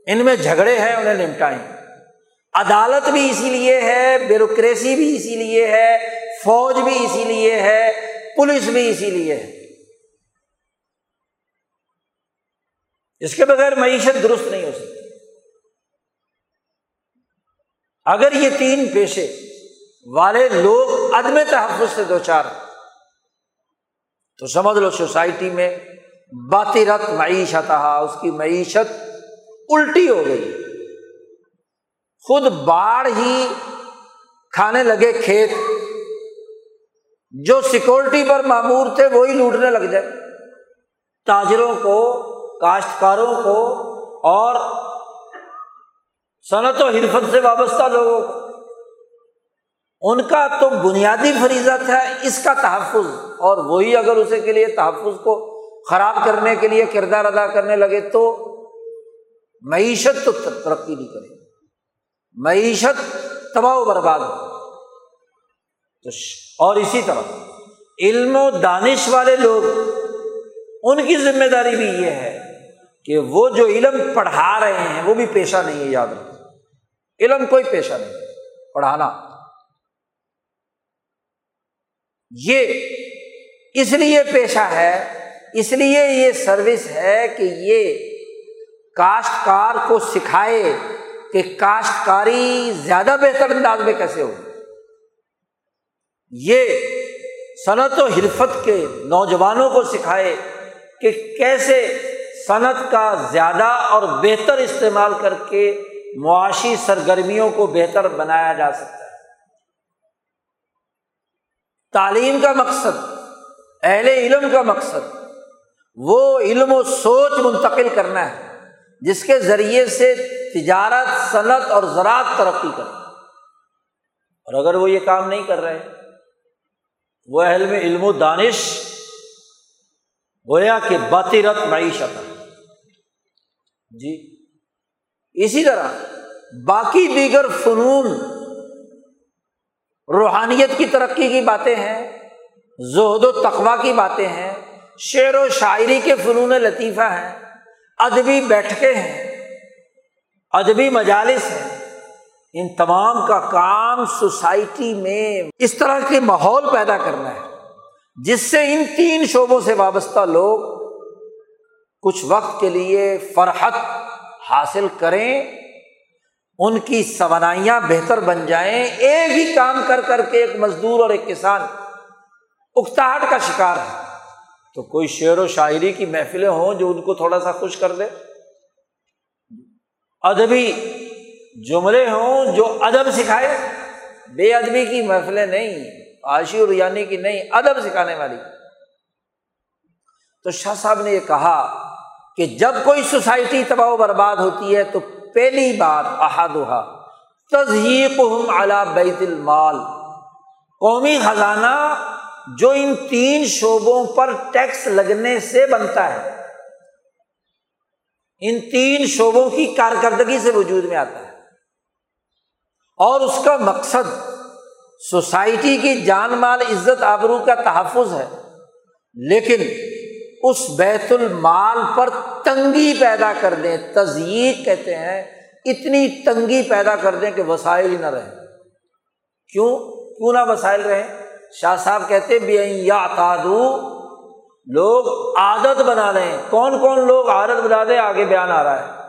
ان میں جھگڑے ہیں، انہیں نمٹائیں۔ عدالت بھی اسی لیے ہے بیوروکریسی بھی اسی لیے ہے، فوج بھی اسی لیے ہے، پولیس بھی اسی لیے ہے۔ اس کے بغیر معیشت درست نہیں ہو سکتی۔ اگر یہ تین پیشے والے لوگ عدم تحفظ سے دو چار تو سمجھ لو سوسائٹی میں باطرت معیشت اس کی معیشت الٹی ہو گئی۔ خود باڑ ہی کھانے لگے کھیت، جو سیکورٹی پر معمور تھے، وہی لوٹنے لگ جائے۔ تاجروں کو، کاشتکاروں کو اور صنعت و حرفت سے وابستہ لوگوں کو۔ ان کا تو بنیادی فریضہ تھا اس کا تحفظ، اور وہی اگر اسے کے لیے تحفظ کو خراب کرنے کے لیے کردار ادا کرنے لگے تو معیشت تو ترقی نہیں کرے معیشت تباہ و برباد ہو۔ تو اور اسی طرح علم و دانش والے لوگ، ان کی ذمہ داری بھی یہ ہے کہ وہ جو علم پڑھا رہے ہیں وہ بھی پیشہ نہیں ہے یاد رکھو علم کوئی پیشہ نہیں، پڑھانا۔ یہ اس لیے پیشہ ہے، اس لیے یہ سروس ہے کہ یہ کاشتکار کو سکھائے کہ کاشتکاری زیادہ بہتر انداز میں کیسے ہو یہ صنعت و حرفت کے نوجوانوں کو سکھائے کہ کیسے صنعت کا زیادہ اور بہتر استعمال کر کے معاشی سرگرمیوں کو بہتر بنایا جا سکتا ہے۔ تعلیم کا مقصد، اہل علم کا مقصد، وہ علم و سوچ منتقل کرنا ہے، جس کے ذریعے سے تجارت، صنعت اور زراعت ترقی کرے۔ اور اگر وہ یہ کام نہیں کر رہے، وہ اہل میں علم و دانش، گویا کہ باطرت معیشت۔ جی۔ اسی طرح باقی دیگر فنون روحانیت کی ترقی کی باتیں ہیں، زہد و تقوا کی باتیں ہیں، شعر و شاعری کے فنون لطیفہ ہیں، ادبی بیٹھکیں ہیں، ادبی مجالس ہیں، ان تمام کا کام سوسائٹی میں اس طرح کے ماحول پیدا کرنا ہے، جس سے ان تین شعبوں سے وابستہ لوگ کچھ وقت کے لیے فرحت حاصل کریں، ان کی سوانائیاں بہتر بن جائیں۔ ایک ہی کام کر کر کے ایک مزدور اور ایک کسان اکتاہٹ کا شکار ہے۔ تو کوئی شعر و شاعری کی محفلیں ہوں جو ان کو تھوڑا سا خوش کر دے؟ ادبی جملے ہوں جو ادب سکھائے۔ بے ادبی کی محفلیں نہیں عاشی اور یعنی کی نہیں، ادب سکھانے والی۔ تو شاہ صاحب نے یہ کہا کہ جب کوئی سوسائٹی تباہ و برباد ہوتی ہے تو پہلی بات احادہ تزیق ہم اعلیٰ بیت المال۔ قومی خزانہ جو ان تین شعبوں پر ٹیکس لگنے سے بنتا ہے، ان تین شعبوں کی کارکردگی سے وجود میں آتا ہے۔ اور اس کا مقصد سوسائٹی کی جان مال عزت آبرو کا تحفظ ہے، لیکن اس بیت المال پر تنگی پیدا کر دیں۔ تزیق کہتے ہیں، اتنی تنگی پیدا کر دیں کہ وسائل ہی نہ رہے کیوں؟ کیوں نہ وسائل رہے شاہ صاحب کہتے بے یا تادو لوگ عادت بنا لیں۔ کون کون لوگ عادت بنا دیں؟ آگے بیان آ رہا ہے۔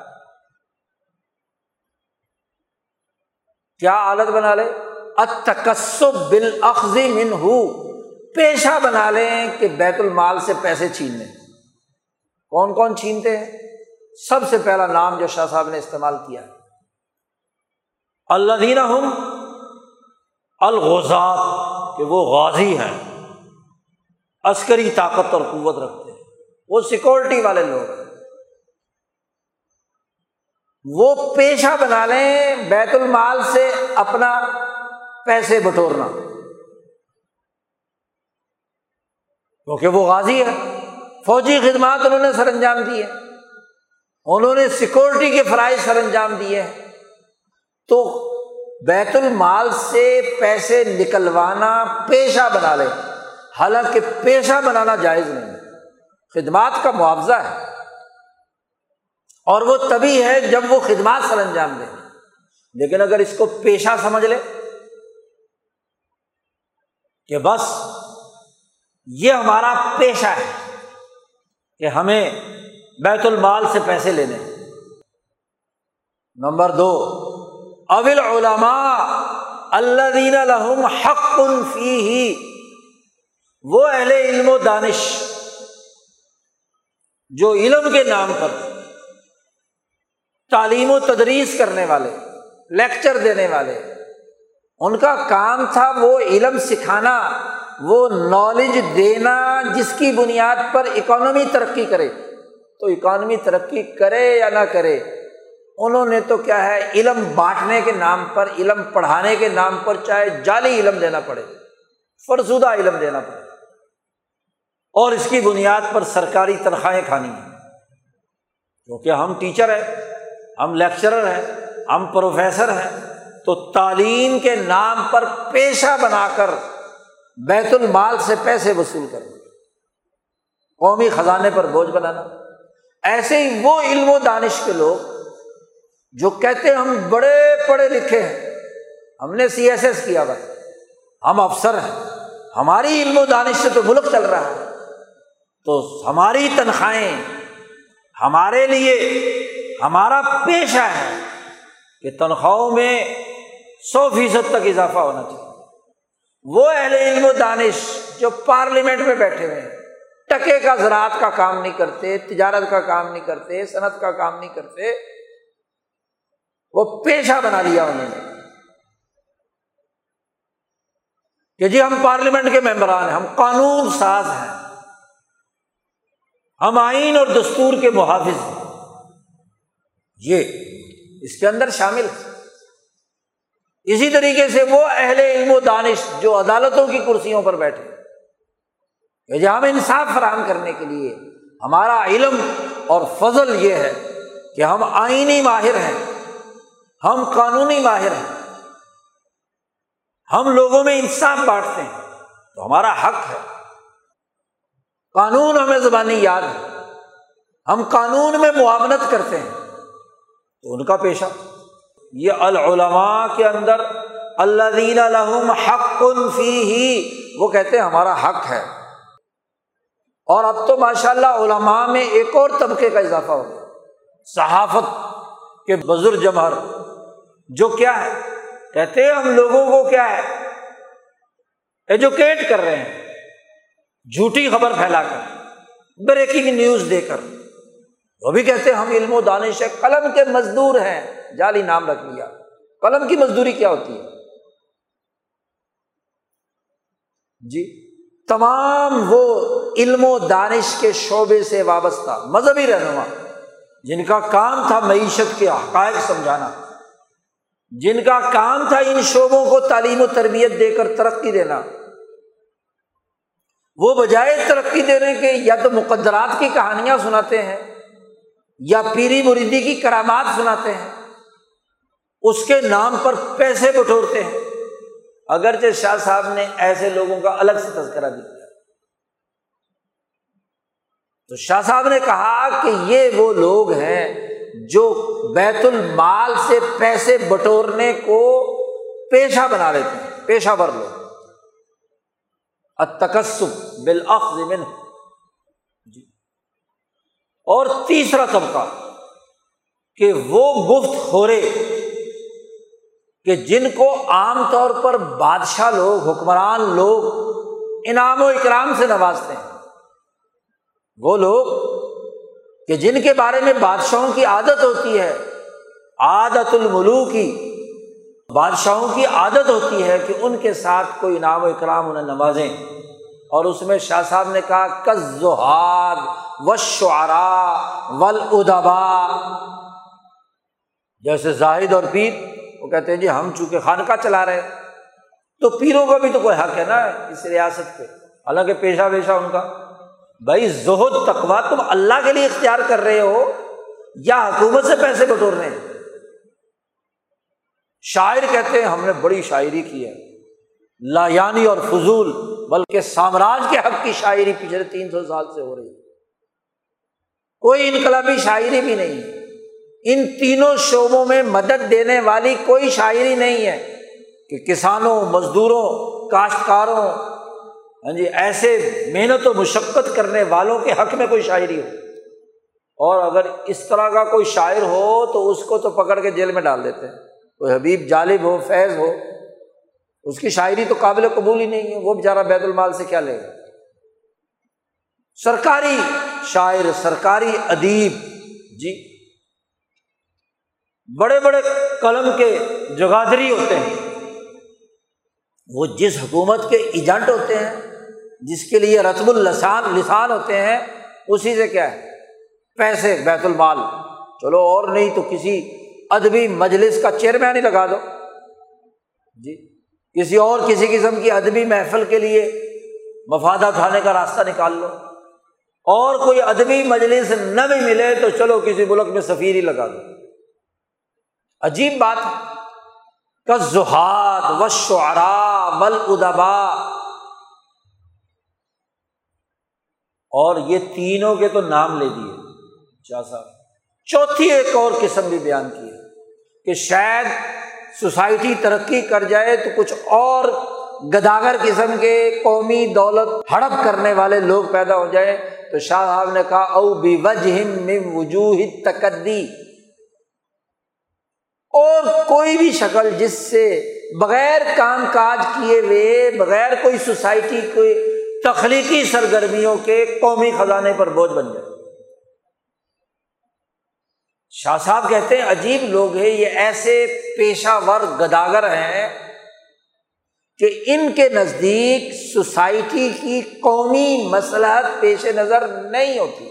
کیا عادت بنا لے اتکسب بالخذی من ہو پیشہ بنا لیں کہ بیت المال سے پیسے چھین لیں۔ کون کون چھینتے ہیں؟ سب سے پہلا نام جو شاہ صاحب نے استعمال کیا۔ اللہ دینا ہم الغزات کہ وہ غازی ہیں۔ عسکری طاقت اور قوت رکھتے ہیں۔ وہ سیکورٹی والے لوگ ہیں۔ وہ پیشہ بنا لیں بیت المال سے اپنا پیسے بٹورنا۔ کیونکہ وہ غازی ہے۔ فوجی خدمات انہوں نے سر انجام دی ہے انہوں نے سیکورٹی کے فرائض سر انجام دیے ہیں۔ تو بیت المال سے پیسے نکلوانا پیشہ بنا لے حالانکہ پیشہ بنانا جائز نہیں خدمات کا معاوضہ ہے۔ اور وہ تبھی ہے جب وہ خدمات سر انجام دے لیکن اگر اس کو پیشہ سمجھ لے کہ بس یہ ہمارا پیشہ ہے کہ ہمیں بیت المال سے پیسے لینے نمبر دو، اول علماء اللہ دین الحم حق فی ہی وہ اہل علم و دانش جو علم کے نام پر تعلیم و تدریس کرنے والے، لیکچر دینے والے۔ ان کا کام تھا وہ علم سکھانا۔ وہ نالج دینا جس کی بنیاد پر اکانومی ترقی کرے۔ تو اکانومی ترقی کرے یا نہ کرے؟ انہوں نے تو کیا ہے، علم بانٹنے کے نام پر، علم پڑھانے کے نام پر چاہے جعلی علم دینا پڑے، فرزودہ علم دینا پڑے۔ اور اس کی بنیاد پر سرکاری تنخواہیں کھانی ہیں۔ کیونکہ ہم ٹیچر ہیں، ہم لیکچرر ہیں، ہم پروفیسر ہیں، تو تعلیم کے نام پر پیشہ بنا کر بیت المال سے پیسے وصول کر قومی خزانے پر بوجھ بنانا۔ ایسے ہی وہ علم و دانش کے لوگ جو کہتے ہم بڑے پڑھے لکھے ہیں۔ ہم نے سی ایس ایس کیا بھائی ہم افسر ہیں۔ ہماری علم و دانش سے تو ملک چل رہا ہے۔ تو ہماری تنخواہیں ہمارے لیے ہمارا پیشہ ہے کہ تنخواہوں میں سو فیصد تک اضافہ ہونا چاہیے۔ وہ اہل علم و دانش جو پارلیمنٹ میں بیٹھے ہوئے ہیں، ٹکے کا، زراعت کا کام نہیں کرتے، تجارت کا کام نہیں کرتے، صنعت کا کام نہیں کرتے، وہ پیشہ بنا لیا انہوں نے۔ کہ جی ہم پارلیمنٹ کے ممبران ہیں، ہم قانون ساز ہیں۔ ہم آئین اور دستور کے محافظ ہیں۔ یہ اس کے اندر شامل ہے اسی طریقے سے وہ اہل علم و دانش جو عدالتوں کی کرسیوں پر بیٹھے جی ہم انصاف فراہم کرنے کے لیے، ہمارا علم اور فضل یہ ہے کہ ہم آئینی ماہر ہیں، ہم قانونی ماہر ہیں، ہم لوگوں میں انصاف بانٹتے ہیں، تو ہمارا حق ہے۔ قانون ہمیں زبانی یاد ہے، ہم قانون میں معاونت کرتے ہیں، تو ان کا پیشہ۔ یہ العلماء کے اندر اللہ دین الحم حق فی ہی وہ کہتے ہیں ہمارا حق ہے۔ اور اب تو ماشاء اللہ علماء میں ایک اور طبقے کا اضافہ ہو گیا۔ صحافت کے بزرگ جمہر جو کیا ہے؟ کہتے ہیں ہم لوگوں کو کیا ہے؟ ایجوکیٹ کر رہے ہیں، جھوٹی خبر پھیلا کر، بریکنگ نیوز دے کر۔ وہ بھی کہتے ہیں ہم علم و دانش ہے، قلم کے مزدور ہیں۔ جعلی نام رکھ لیا۔ قلم کی مزدوری کیا ہوتی ہے؟ جی تمام وہ علم و دانش کے شعبے سے وابستہ مذہبی رہنما، جن کا کام تھا معیشت کے حقائق سمجھانا، جن کا کام تھا ان شعبوں کو تعلیم و تربیت دے کر ترقی دینا۔ وہ بجائے ترقی دینے کے یا تو مقدرات کی کہانیاں سناتے ہیں یا پیری مریدی کی کرامات سناتے ہیں، اس کے نام پر پیسے بٹورتے ہیں۔ اگرچہ شاہ صاحب نے ایسے لوگوں کا الگ سے تذکرہ بھی کیا۔ تو شاہ صاحب نے کہا کہ یہ وہ لوگ ہیں جو بیت المال سے پیسے بٹورنے کو پیشہ بنا لیتے ہیں، پیشہ ور لوگ۔ تکسب من جی اور تیسرا طبقہ کہ وہ گفت خورے کہ جن کو عام طور پر بادشاہ لوگ، حکمران لوگ انعام و اکرام سے نوازتے ہیں، وہ لوگ کہ جن کے بارے میں بادشاہوں کی عادت ہوتی ہے، عادت الملو کی بادشاہوں کی عادت ہوتی ہے کہ ان کے ساتھ کوئی انعام و اکرام انہیں نوازیں۔ اور اس میں شاہ صاحب نے کہا کزہاد و شعرا ول ادبا جیسے زاہد اور پیر، وہ کہتے ہیں جی ہم چونکہ خانقاہ چلا رہے تو پیروں کا بھی تو کوئی حق ہے نا اس ریاست پہ؟ حالانکہ پیشہ ویشہ ان کا۔ بھائی زہد تقوا تم اللہ کے لیے اختیار کر رہے ہو یا حکومت سے پیسے بٹور رہے ہیں؟ شاعر کہتے ہیں ہم نے بڑی شاعری کی ہے۔ لا یعنی اور فضول، بلکہ سامراج کے حق کی شاعری پچھلے تین سو سال سے ہو رہی ہے۔ کوئی انقلابی شاعری بھی نہیں۔ ان تینوں شعبوں میں مدد دینے والی کوئی شاعری نہیں ہے کہ کسانوں، مزدوروں، کاشتکاروں ہاں جی ایسے محنت و مشقت کرنے والوں کے حق میں کوئی شاعری ہو۔ اور اگر اس طرح کا کوئی شاعر ہو تو اس کو تو پکڑ کے جیل میں ڈال دیتے ہیں۔ کوئی حبیب جالب ہو، فیض ہو، اس کی شاعری تو قابل قبول ہی نہیں ہے۔ وہ بیچارہ بیت المال سے کیا لے گا؟ سرکاری شاعر، سرکاری ادیب جی بڑے بڑے قلم کے جگادری ہوتے ہیں۔ وہ جس حکومت کے ایجنٹ ہوتے ہیں، جس کے لیے رتب السان لسان ہوتے ہیں، اسی سے کیا ہے؟ پیسے، بیت المال۔ چلو اور نہیں تو کسی ادبی مجلس کا چیئرمین ہی لگا دو۔ جی کسی اور، کسی قسم کی ادبی محفل کے لیے مفادہ کھانے کا راستہ نکال لو۔ اور کوئی ادبی مجلس نہ بھی ملے تو چلو کسی ملک میں سفیر ہی لگا دو۔ عجیب بات کزہاد و شعرا ول ادبا اور یہ تینوں کے تو نام لے دیے۔ شاہ صاحب۔ چوتھی ایک اور قسم بھی بیان کی ہے کہ شاید سوسائٹی ترقی کر جائے تو کچھ اور گداگر قسم کے قومی دولت ہڑپ کرنے والے لوگ پیدا ہو جائے تو شاہ صاحب نے کہا، او بی وجہ وجوہ تقدی اور کوئی بھی شکل جس سے بغیر کام کاج کیے ہوئے، بغیر کوئی سوسائٹی، کوئی تخلیقی سرگرمیوں کے قومی خزانے پر بوجھ بن جائے۔ شاہ صاحب کہتے ہیں، عجیب لوگ ہیں، یہ ایسے پیشہ ور گداگر ہیں کہ ان کے نزدیک سوسائٹی کی قومی مسلحت پیش نظر نہیں ہوتی،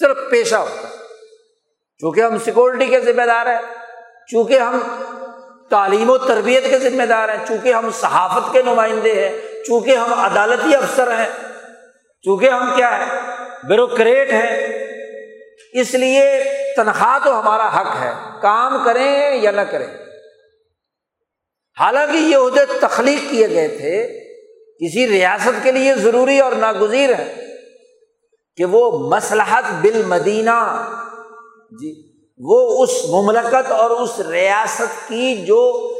صرف پیشہ ہوتا چونکہ ہم سیکورٹی کے ذمہ دار ہیں، چونکہ ہم تعلیم و تربیت کے ذمہ دار ہیں، چونکہ ہم صحافت کے نمائندے ہیں، چونکہ ہم عدالتی افسر ہیں، چونکہ ہم کیا ہے بیوروکریٹ ہیں۔ اس لیے تنخواہ تو ہمارا حق ہے، کام کریں یا نہ کریں۔ حالانکہ یہ عہدے تخلیق کیے گئے تھے، کسی ریاست کے لیے ضروری اور ناگزیر ہے کہ وہ مسلحت بال مدینہ جی وہ اس مملکت اور اس ریاست کی جو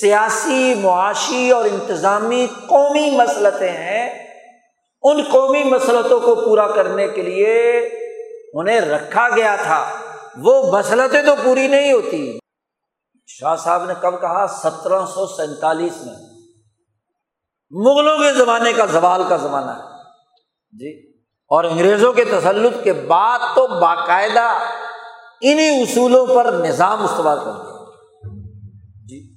سیاسی، معاشی اور انتظامی قومی مسلطیں ہیں، ان قومی مسلطوں کو پورا کرنے کے لیے انہیں رکھا گیا تھا۔ وہ مسلطیں تو پوری نہیں ہوتی۔ شاہ صاحب نے کب کہا؟ سترہ سو سینتالیس میں۔ مغلوں کے زمانے کا زوال کا زمانہ ہے۔ جی۔ اور انگریزوں کے تسلط کے بعد تو باقاعدہ انہیں اصولوں پر نظام استعمال کر دیا۔ جی۔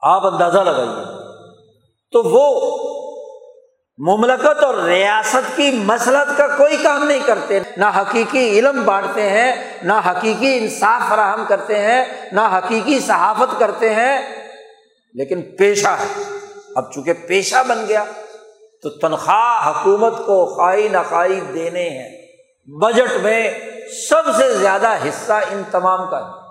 آپ اندازہ لگائیے۔ تو وہ مملکت اور ریاست کی مسلط کا کوئی کام نہیں کرتے۔ نہ حقیقی علم بانٹتے ہیں، نہ حقیقی انصاف فراہم کرتے ہیں، نہ حقیقی صحافت کرتے ہیں۔ لیکن پیشہ ہے۔ اب چونکہ پیشہ بن گیا، تو تنخواہ حکومت کو خواہ نخوائی دینے ہیں۔ بجٹ میں سب سے زیادہ حصہ ان تمام کا ہے۔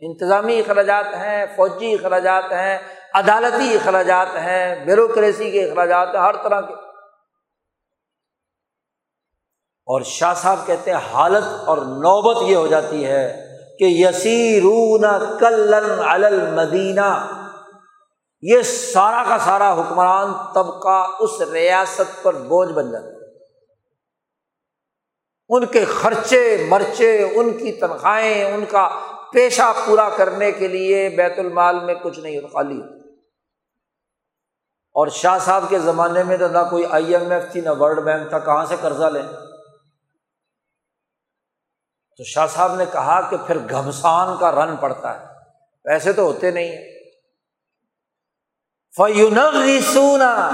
انتظامی اخراجات ہیں، فوجی اخراجات ہیں، عدالتی اخراجات ہیں، بیوروکریسی کے اخراجات ہیں، ہر طرح کے۔ اور شاہ صاحب کہتے ہیں حالت اور نوبت یہ ہو جاتی ہے کہ یسیرون کلن المدینہ۔ یہ سارا کا سارا حکمران طبقہ اس ریاست پر بوجھ بن جاتا ہے۔ ان کے خرچے، مرچے، ان کی تنخواہیں، ان کا پیشہ پورا کرنے کے لیے بیت المال میں کچھ نہیں خالی اور شاہ صاحب کے زمانے میں تو نہ کوئی آئی ایم ایف تھی، نہ ورلڈ بینک تھا، کہاں سے قرضہ لیں؟ تو شاہ صاحب نے کہا کہ پھر گھمسان کا رن پڑتا ہے۔ پیسے تو ہوتے نہیں ہیں۔ فیونسونا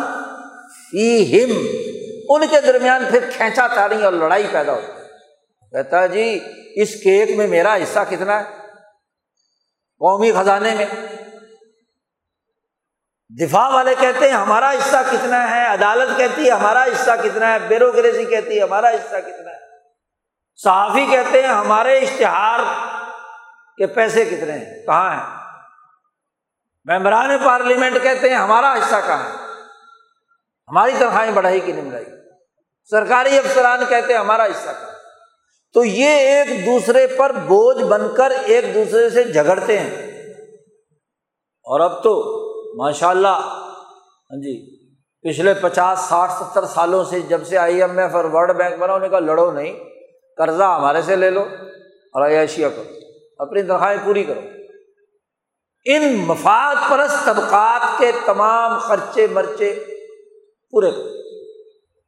فی ہم ان کے درمیان پھر کھینچا تاری اور لڑائی پیدا ہوتی ہے۔ کہتا ہے جی اس کیک میں میرا حصہ کتنا ہے؟ قومی خزانے میں۔ دفاع والے کہتے ہیں، ہمارا حصہ کتنا ہے؟ عدالت کہتی ہے، ہمارا حصہ کتنا ہے؟ بیوروکریسی کہتی ہے، ہمارا حصہ کتنا ہے؟ صحافی کہتے ہیں ہمارے اشتہار کے پیسے کتنے ہیں؟ کہاں ہیں؟ ممبران پارلیمنٹ کہتے ہیں ہمارا حصہ کہاں ہے؟ ہماری تنخواہیں بڑھائی کہ نہیں بڑھائی؟ سرکاری افسران کہتے ہیں ہمارا حصہ کہاں تو یہ ایک دوسرے پر بوجھ بن کر ایک دوسرے سے جھگڑتے ہیں۔ اور اب تو ماشاء اللہ ہاں جی پچھلے پچاس، ساٹھ، ستر سالوں سے جب سے آئی ایم ایف اور ورلڈ بینک بنا انہیں کہا لڑو نہیں۔ قرضہ ہمارے سے لے لو اور عیاشیا کرو اپنی تنخواہیں پوری کرو۔ ان مفاد پرست طبقات کے تمام خرچے مرچے پورے کرو۔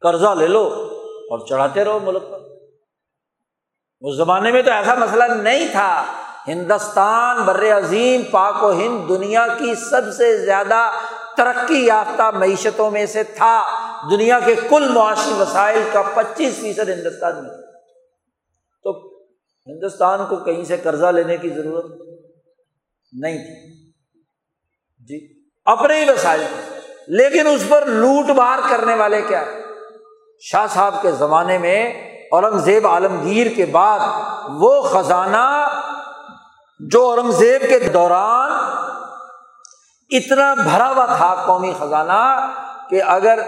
قرضہ لے لو اور چڑھاتے رہو ملک پر۔ اس زمانے میں تو ایسا مسئلہ نہیں تھا۔ ہندوستان بر عظیم پاک و ہند دنیا کی سب سے زیادہ ترقی یافتہ معیشتوں میں سے تھا۔ دنیا کے کل معاشی وسائل کا پچیس فیصد ہندوستان میں تو ہندوستان کو کہیں سے قرضہ لینے کی ضرورت نہیں تھی۔ جی اپنے ہی وسائل لیکن اس پر لوٹ مار کرنے والے کیا؟ شاہ صاحب کے زمانے میں اورنگزیب عالمگیر کے بعد وہ خزانہ جو اورنگزیب کے دوران اتنا بھرا ہوا تھا قومی خزانہ کہ اگر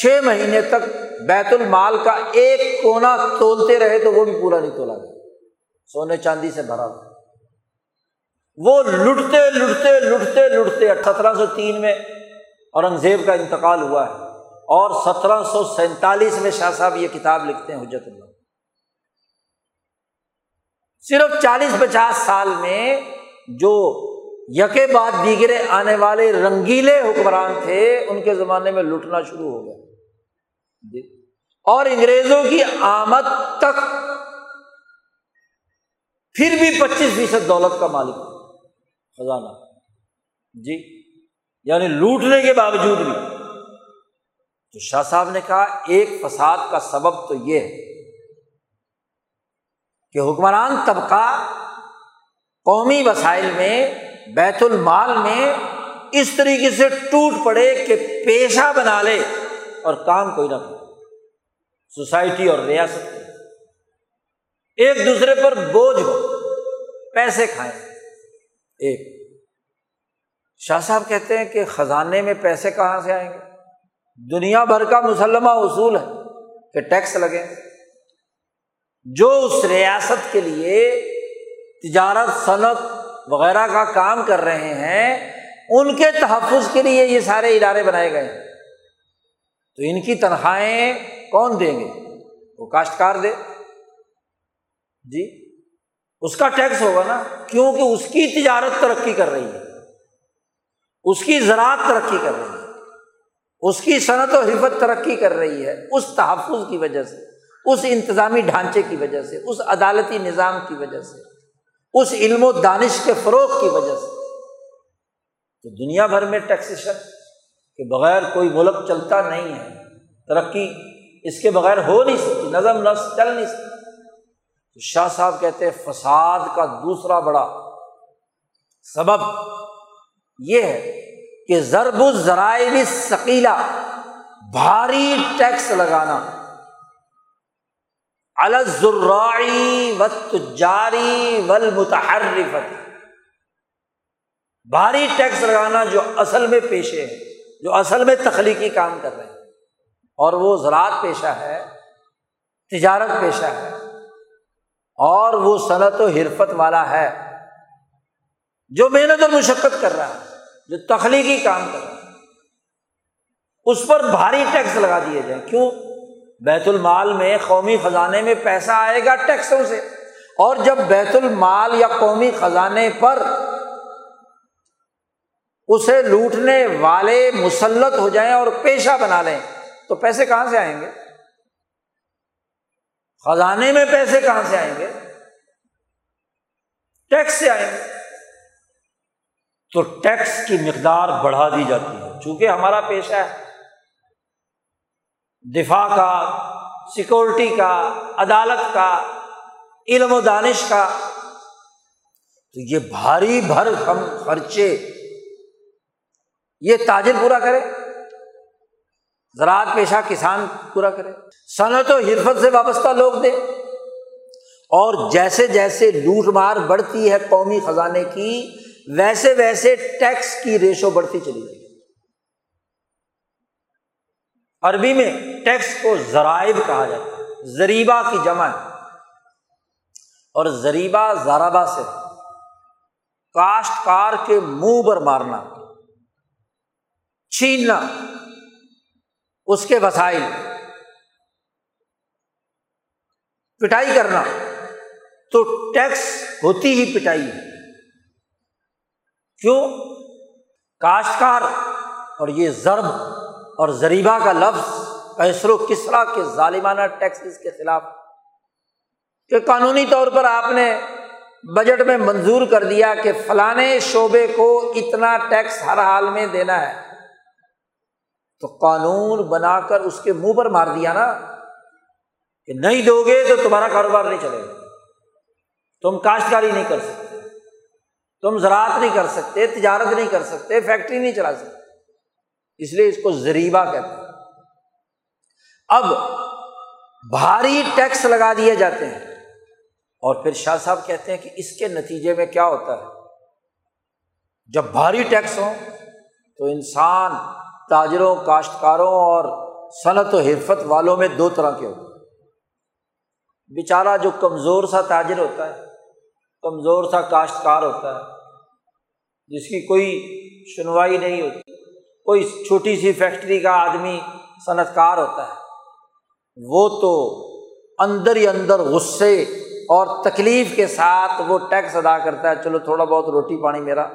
چھ مہینے تک بیت المال کا ایک کونا تولتے رہے تو وہ بھی پورا نہیں تولا گیا۔ سونے چاندی سے بھرا ہوا۔ وہ لٹتے لٹتے لٹتے لٹتے سترہ سو تین میں اورنگزیب کا انتقال ہوا ہے۔ اور سترہ سو سینتالیس میں شاہ صاحب یہ کتاب لکھتے ہیں حجت اللہ۔ صرف چالیس پچاس سال میں جو یکے بعد دیگرے آنے والے رنگیلے حکمران تھے، ان کے زمانے میں لوٹنا شروع ہو گیا۔ جی۔ اور انگریزوں کی آمد تک پھر بھی پچیس فیصد دولت کا مالک خزانہ۔ جی یعنی لوٹنے کے باوجود بھی۔ تو شاہ صاحب نے کہا، ایک فساد کا سبب تو یہ ہے کہ حکمران طبقہ قومی وسائل میں، بیت المال میں اس طریقے سے ٹوٹ پڑے کہ پیشہ بنا لے۔ اور کام کوئی نہ کرے۔ سوسائٹی اور ریاست۔ ایک دوسرے پر بوجھ ہو، پیسے کھائیں۔ ایک۔ شاہ صاحب کہتے ہیں کہ خزانے میں پیسے کہاں سے آئیں گے؟ دنیا بھر کا مسلمہ اصول ہے کہ ٹیکس لگے۔ جو اس ریاست کے لیے تجارت، صنعت وغیرہ کا کام کر رہے ہیں، ان کے تحفظ کے لیے یہ سارے ادارے بنائے گئے۔ ہیں تو ان کی تنخواہیں کون دیں گے؟ وہ کاشتکار دے۔ جی اس کا ٹیکس ہوگا نا، کیونکہ اس کی تجارت ترقی کر رہی ہے۔ اس کی زراعت ترقی کر رہی ہے۔ اس کی صنعت و حفت ترقی کر رہی ہے۔ اس تحفظ کی وجہ سے، اس انتظامی ڈھانچے کی وجہ سے، اس عدالتی نظام کی وجہ سے، اس علم و دانش کے فروغ کی وجہ سے۔ تو دنیا بھر میں ٹیکسیشن کے بغیر کوئی ملک چلتا نہیں ہے۔ ترقی اس کے بغیر ہو نہیں سکتی، نظم نفس چل نہیں سکتی تو شاہ صاحب کہتے ہیں، فساد کا دوسرا بڑا سبب یہ ہے کہ ضرب الذرائع بھی ثقیلا بھاری ٹیکس لگانا۔ الزراعی و تجاری ول بھاری ٹیکس لگانا جو اصل میں پیشے ہیں۔ جو اصل میں تخلیقی کام کر رہے ہیں۔ اور وہ زراعت پیشہ ہے، تجارت پیشہ ہے، اور وہ صنعت و حرفت والا ہے جو محنت اور مشقت کر رہا ہے، جو تخلیقی کام کر رہا ہے۔ اس پر بھاری ٹیکس لگا دیے جائیں۔ کیوں؟ بیت المال میں قومی خزانے میں پیسہ آئے گا ٹیکسوں سے۔ اور جب بیت المال یا قومی خزانے پر اسے لوٹنے والے مسلط ہو جائیں اور پیشہ بنا لیں، تو پیسے کہاں سے آئیں گے؟ خزانے میں پیسے کہاں سے آئیں گے؟ ٹیکس سے آئیں گے۔ تو ٹیکس کی مقدار بڑھا دی جاتی ہے۔ چونکہ ہمارا پیشہ ہے۔ دفاع کا، سیکورٹی کا، عدالت کا، علم و دانش کا۔ تو یہ بھاری بھر ہم خرچے یہ تاجر پورا کرے، زراعت پیشہ کسان پورا کرے۔ صنعت و حرفت سے وابستہ لوگ دے۔ اور جیسے جیسے لوٹ مار بڑھتی ہے قومی خزانے کی، ویسے ویسے ٹیکس کی ریشو بڑھتی چلی جائے عربی میں ٹیکس کو ذرائب کہا جاتا ہے زریبا کی جمع ہے۔ اور زریبا زارابا سے کاشتکار کے منہ پر مارنا۔ چھیننا، اس کے وسائل، پٹائی کرنا، تو ٹیکس ہوتی ہی پٹائی ہے۔ کیوں؟ کاشتکار اور یہ ضرب اور زریبا کا لفظ کیسر و کسرا کے ظالمانہ ٹیکسز کے خلاف؟ کہ قانونی طور پر آپ نے بجٹ میں منظور کر دیا کہ فلاں شعبے کو اتنا ٹیکس ہر حال میں دینا ہے۔ تو قانون بنا کر اس کے منہ پر مار دیا نا کہ نہیں دو گے تو تمہارا کاروبار نہیں چلے گا۔ تم کاشتکاری نہیں کر سکتے۔ تم زراعت نہیں کر سکتے، تجارت نہیں کر سکتے، فیکٹری نہیں چلا سکتے۔ اس لیے اس کو زریبا کہتے ہیں۔ اب بھاری ٹیکس لگا دیے جاتے ہیں۔ اور پھر شاہ صاحب کہتے ہیں کہ اس کے نتیجے میں کیا ہوتا ہے؟ جب بھاری ٹیکس ہو تو انسان تاجروں، کاشتکاروں اور صنعت و حرفت والوں میں دو طرح کے ہوتے ہیں۔ بیچارہ جو کمزور سا تاجر ہوتا ہے، کمزور سا کاشتکار ہوتا ہے، جس کی کوئی سنوائی نہیں ہوتی، کوئی چھوٹی سی فیکٹری کا آدمی صنعت کار ہوتا ہے، وہ تو اندر ہی اندر غصے اور تکلیف کے ساتھ وہ ٹیکس ادا کرتا ہے، چلو تھوڑا بہت روٹی پانی میرا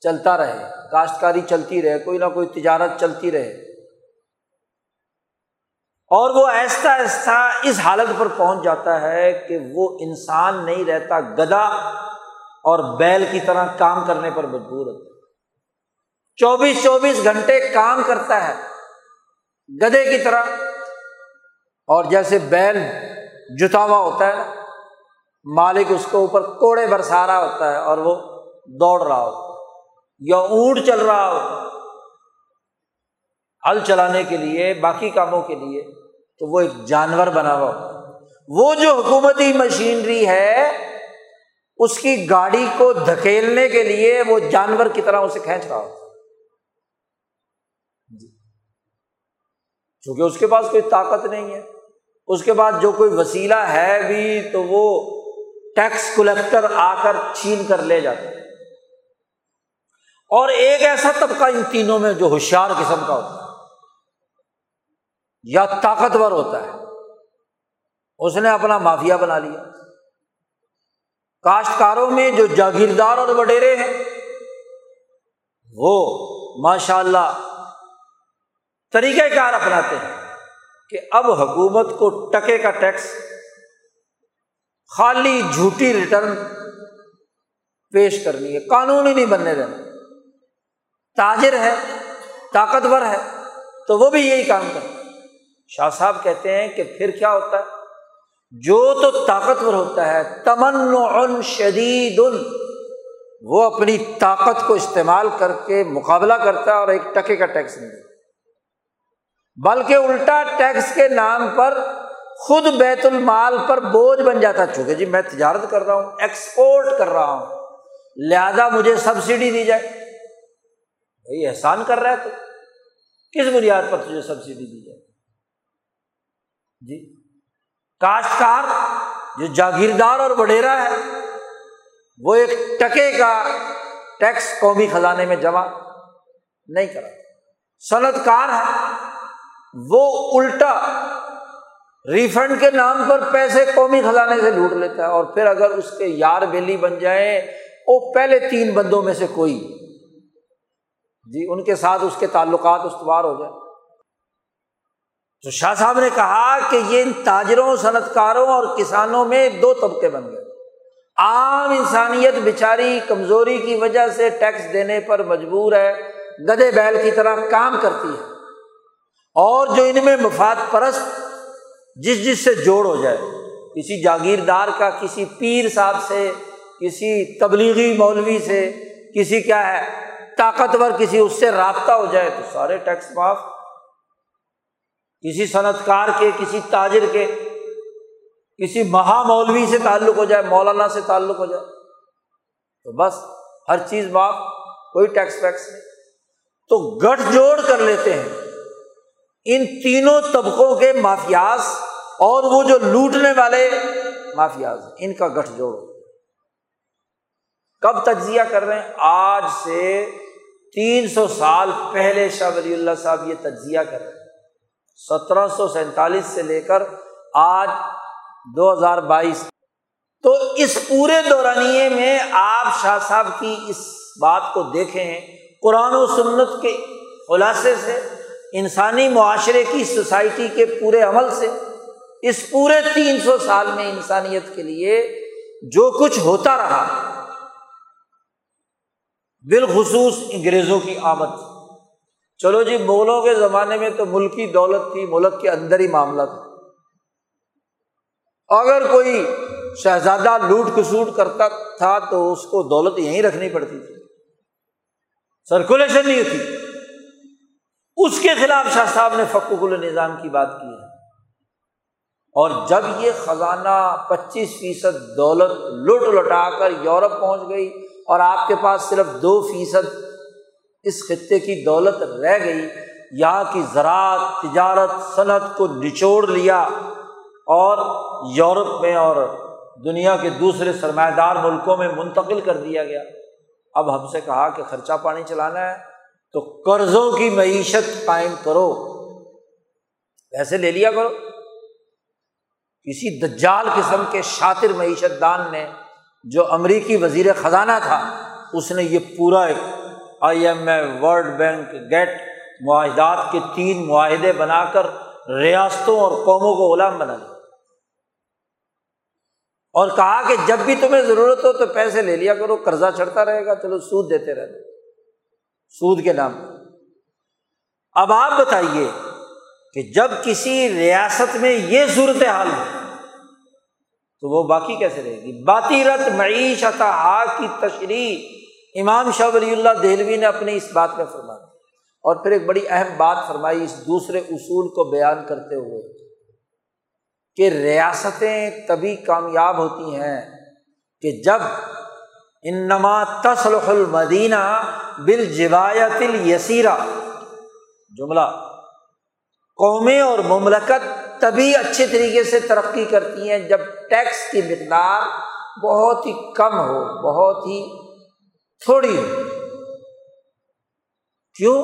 چلتا رہے کاشتکاری چلتی رہے، کوئی نہ کوئی تجارت چلتی رہے۔ اور وہ ایسا ایسا اس حالت پر پہنچ جاتا ہے کہ وہ انسان نہیں رہتا گدا اور بیل کی طرح کام کرنے پر مجبور ہوتا چوبیس چوبیس گھنٹے کام کرتا ہے گدے کی طرح۔ اور جیسے بیل جتا ہوا ہوتا ہے، مالک اس کو اوپر کوڑے برسا رہا ہوتا ہے اور وہ دوڑ رہا ہوتا ہے۔ یا اونٹ چل رہا ہوتا ہے ہل چلانے کے لیے، باقی کاموں کے لیے، تو وہ ایک جانور بنا ہوا وہ جو حکومتی مشینری ہے، اس کی گاڑی کو دھکیلنے کے لیے وہ جانور کی طرح اسے کھینچ رہا ہوتا جی۔ چونکہ اس کے پاس کوئی طاقت نہیں ہے۔ اس کے بعد جو کوئی وسیلہ ہے بھی، تو وہ ٹیکس کلیکٹر آ کر چھین کر لے جاتا ہے۔ اور ایک ایسا طبقہ ان تینوں میں جو ہوشیار قسم کا ہوتا ہے، یا طاقتور ہوتا ہے۔ اس نے اپنا مافیا بنا لیا۔ کاشتکاروں میں جو جاگیردار اور وڈیرے ہیں، وہ ماشاء اللہ طریقۂ کار اپناتے ہیں کہ اب حکومت کو ٹکے کا ٹیکس، خالی جھوٹی ریٹرن پیش کرنی ہے، قانون ہی نہیں بننے دینا۔ تاجر ہے، طاقتور ہے، تو وہ بھی یہی کام کرتا شاہ صاحب کہتے ہیں کہ پھر کیا ہوتا ہے؟ جو تو طاقتور ہوتا ہے تمن شدید وہ اپنی طاقت کو استعمال کر کے مقابلہ کرتا ہے اور ایک ٹکے کا ٹیکس نہیں دیتا۔ بلکہ الٹا ٹیکس کے نام پر خود بیت المال پر بوجھ بن جاتا چونکہ جی میں تجارت کر رہا ہوں، ایکسپورٹ کر رہا ہوں، لہذا مجھے سبسڈی دی جائے۔ بھائی احسان کر رہا ہے تو کس بنیاد پر تجھے سبسڈی دی جائے؟ جی کاشتکار، جو جاگیردار اور وڈیرا ہے، وہ ایک ٹکے کا ٹیکس قومی خزانے میں جمع نہیں کرا۔ صنعت کار ہے، وہ الٹا ریفنڈ کے نام پر پیسے قومی خزانے سے لوٹ لیتا ہے اور پھر اگر اس کے یار بیلی بن جائیں وہ پہلے تین بندوں میں سے کوئی جی ان کے ساتھ اس کے تعلقات استوار ہو جائے تو شاہ صاحب نے کہا کہ یہ ان تاجروں صنعت کاروں اور کسانوں میں دو طبقے بن گئے۔ عام انسانیت بیچاری کمزوری کی وجہ سے ٹیکس دینے پر مجبور ہے گدے بیل کی طرح کام کرتی ہے۔ اور جو ان میں مفاد پرست، جس جس سے جوڑ ہو جائے۔ کسی جاگیردار کا، کسی پیر صاحب سے، کسی تبلیغی مولوی سے، کسی کیا ہے طاقتور کسی اس سے رابطہ ہو جائے تو سارے ٹیکس معاف۔ کسی صنعت کار کے، کسی تاجر کے، کسی مہا مولوی سے تعلق ہو جائے، مولانا سے تعلق ہو جائے، تو بس ہر چیز معاف، کوئی ٹیکس ویکس نہیں۔ تو گٹھ جوڑ کر لیتے ہیں۔ ان تینوں طبقوں کے مافیاز اور وہ جو لوٹنے والے مافیاز، ان کا گٹھ جوڑ کب تجزیہ کر رہے ہیں؟ آج سے تین سو سال پہلے شاہ ولی اللہ صاحب یہ تجزیہ کر رہے ہیں۔ سترہ سو سینتالیس سے لے کر آج دو ہزار بائیس۔ تو اس پورے دورانیے میں آپ شاہ صاحب کی اس بات کو دیکھیں، قرآن و سنت کے خلاصے سے، انسانی معاشرے کی سوسائٹی کے پورے عمل سے، اس پورے تین سو سال میں انسانیت کے لیے جو کچھ ہوتا رہا بالخصوص انگریزوں کی آمد۔ چلو جی مغلوں کے زمانے میں تو ملکی دولت تھی، ملک کے اندر ہی معاملہ تھا۔ اگر کوئی شہزادہ لوٹ کسوٹ کرتا تھا تو اس کو دولت یہیں رکھنی پڑتی تھی۔ سرکولیشن نہیں ہوتی اس کے خلاف شاہ صاحب نے فکوک النظام کی بات کی ہے۔ اور جب یہ خزانہ پچیس فیصد دولت لٹ لٹا کر یورپ پہنچ گئی اور آپ کے پاس صرف دو فیصد اس خطے کی دولت رہ گئی، یہاں کی زراعت، تجارت، صنعت کو نچوڑ لیا اور یورپ میں اور دنیا کے دوسرے سرمایہ دار ملکوں میں منتقل کر دیا گیا۔ اب ہم سے کہا کہ خرچہ پانی چلانا ہے، تو قرضوں کی معیشت قائم کرو۔ پیسے لے لیا کرو۔ کسی دجال قسم کے شاطر معیشت دان نے جو امریکی وزیر خزانہ تھا، اس نے یہ پورا ایک I M A, World Bank, GATT معاہدات کے تین معاہدے بنا کر ریاستوں اور قوموں کو غلام بنا لیا۔ اور کہا کہ جب بھی تمہیں ضرورت ہو تو پیسے لے لیا کرو، قرضہ چڑھتا رہے گا، چلو سود دیتے رہے سود کے نام۔ اب آپ بتائیے کہ جب کسی ریاست میں یہ صورت حال ہو تو وہ باقی کیسے رہے گی؟ باتی رت معیشت کی تشریح۔ امام شاہ ولی اللہ دہلوی نے اپنی اس بات میں فرمایا اور پھر ایک بڑی اہم بات فرمائی اس دوسرے اصول کو بیان کرتے ہوئے کہ ریاستیں تبھی کامیاب ہوتی ہیں کہ جب انما تسلح المدینہ بال جوایت جملہ، قومیں اور مملکت تبھی اچھے طریقے سے ترقی کرتی ہیں جب ٹیکس کی مقدار بہت ہی کم ہو، بہت ہی تھوڑی ہو۔ کیوں؟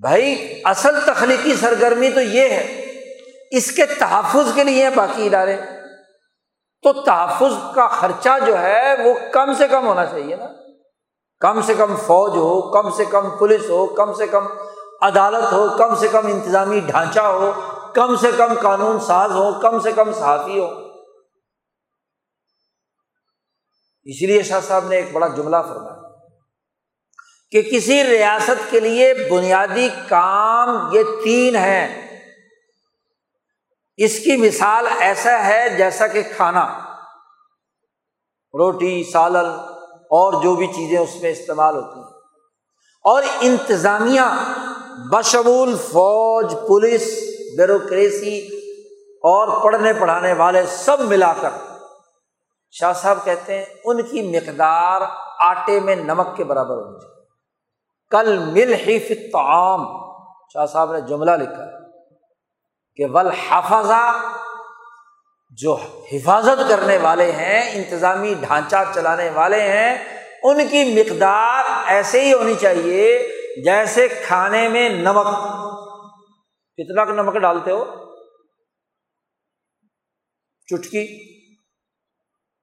بھائی، اصل تخلیقی سرگرمی تو یہ ہے، اس کے تحفظ کے لیے باقی ادارے۔ تو تحفظ کا خرچہ جو ہے، وہ کم سے کم ہونا چاہیے نا۔ کم سے کم فوج ہو، کم سے کم پولیس ہو، کم سے کم عدالت ہو، کم سے کم انتظامی ڈھانچہ ہو کم سے کم قانون ساز ہو، کم سے کم صحافی ہو۔ اس لیے شاہ صاحب نے ایک بڑا جملہ فرمایا کہ کسی ریاست کے لیے بنیادی کام یہ تین ہیں۔ اس کی مثال ایسا ہے جیسا کہ کھانا، روٹی، سالن اور جو بھی چیزیں اس میں استعمال ہوتی ہیں۔ اور انتظامیہ، بشمول فوج، پولیس بیوروکریسی اور پڑھنے پڑھانے والے سب ملا کر شاہ صاحب کہتے ہیں ان کی مقدار آٹے میں نمک کے برابر ہونی چاہیے۔ کل مل ہی فام شاہ صاحب نے جملہ لکھا کہ ول جو حفاظت کرنے والے ہیں، انتظامی ڈھانچہ چلانے والے ہیں، ان کی مقدار ایسے ہی ہونی چاہیے جیسے کھانے میں نمک۔ کتنا نمک ڈالتے ہو، چٹکی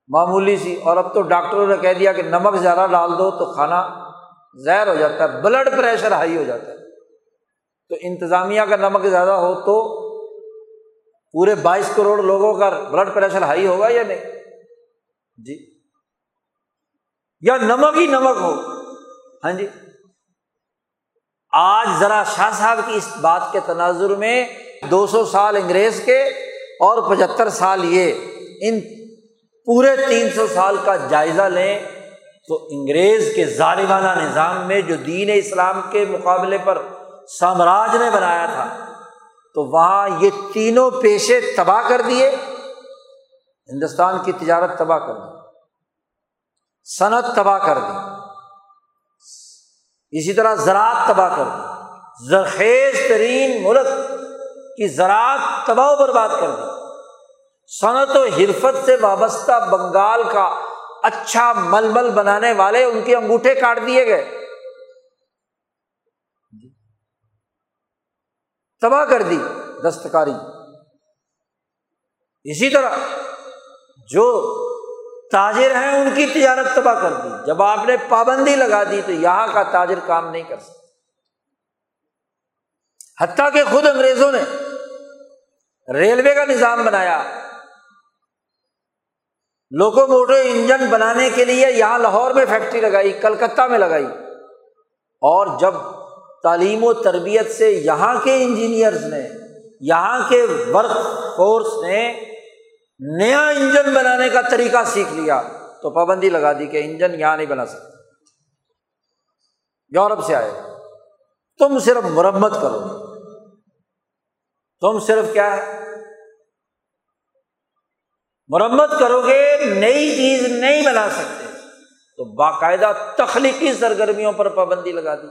معمولی سی، اور اب تو ڈاکٹروں نے کہہ دیا کہ نمک زیادہ ڈال دو تو کھانا زہر ہو جاتا ہے بلڈ پریشر ہائی ہو جاتا ہے۔ تو انتظامیہ کا نمک زیادہ ہو تو پورے بائیس کروڑ لوگوں کا بلڈ پریشر ہائی ہوگا یا نہیں؟ جی۔ یا نمک ہی نمک ہو۔ ہاں جی۔ آج ذرا شاہ صاحب کی اس بات کے تناظر میں دو سو سال انگریز کے اور پچہتر سال یہ، ان پورے تین سو سال کا جائزہ لیں تو انگریز کے ظالمانہ نظام میں جو دین اسلام کے مقابلے پر سامراج نے بنایا تھا، تو وہاں یہ تینوں پیشے تباہ کر دیے، ہندوستان کی تجارت تباہ کر دی، صنعت تباہ کر دی۔ اسی طرح زراعت تباہ کر دی زرخیز ترین ملک کی زراعت تباہ و برباد کر دی صنعت و حرفت سے وابستہ بنگال کا اچھا مل مل بنانے والے ان کے انگوٹھے کاٹ دیے گئے۔ تباہ کر دی دستکاری۔ اسی طرح جو تاجر ہیں، ان کی تجارت تباہ کر دی۔ جب آپ نے پابندی لگا دی تو یہاں کا تاجر کام نہیں کر سکتا۔ حتیٰ کہ خود انگریزوں نے ریلوے کا نظام بنایا۔ لوکو موٹو انجن بنانے کے لیے یہاں لاہور میں فیکٹری لگائی، کلکتہ میں لگائی۔ اور جب تعلیم و تربیت سے یہاں کے انجینئرس نے، یہاں کے ورک فورس نے نیا انجن بنانے کا طریقہ سیکھ لیا تو پابندی لگا دی کہ انجن یہاں نہیں بنا سکتے۔ یورپ سے آئے۔ تم صرف مرمت کرو۔ تم صرف کیا ہے؟ مرمت کرو گے، نئی چیز نہیں بنا سکتے۔ تو باقاعدہ تخلیقی سرگرمیوں پر پابندی لگا دی۔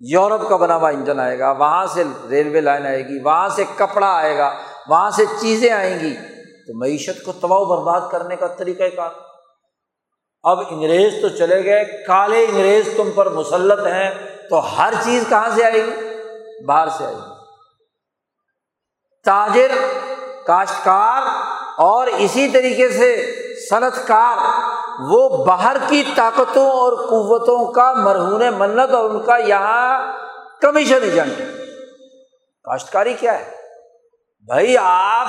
یورپ کا بنا ہوا انجن آئے گا، وہاں سے ریلوے لائن آئے گی، وہاں سے کپڑا آئے گا، وہاں سے چیزیں آئیں گی۔ تو معیشت کو تباہ و برباد کرنے کا طریقہ کار۔ اب انگریز تو چلے گئے، کالے انگریز تم پر مسلط ہیں، تو ہر چیز کہاں سے آئے گی؟ باہر سے آئے گی۔ تاجر، کاشتکار اور اسی طریقے سے صنعت کار وہ باہر کی طاقتوں اور قوتوں کا مرہون منت اور ان کا یہاں کمیشن ایجنٹ۔ کاشتکاری کیا ہے؟ بھائی، آپ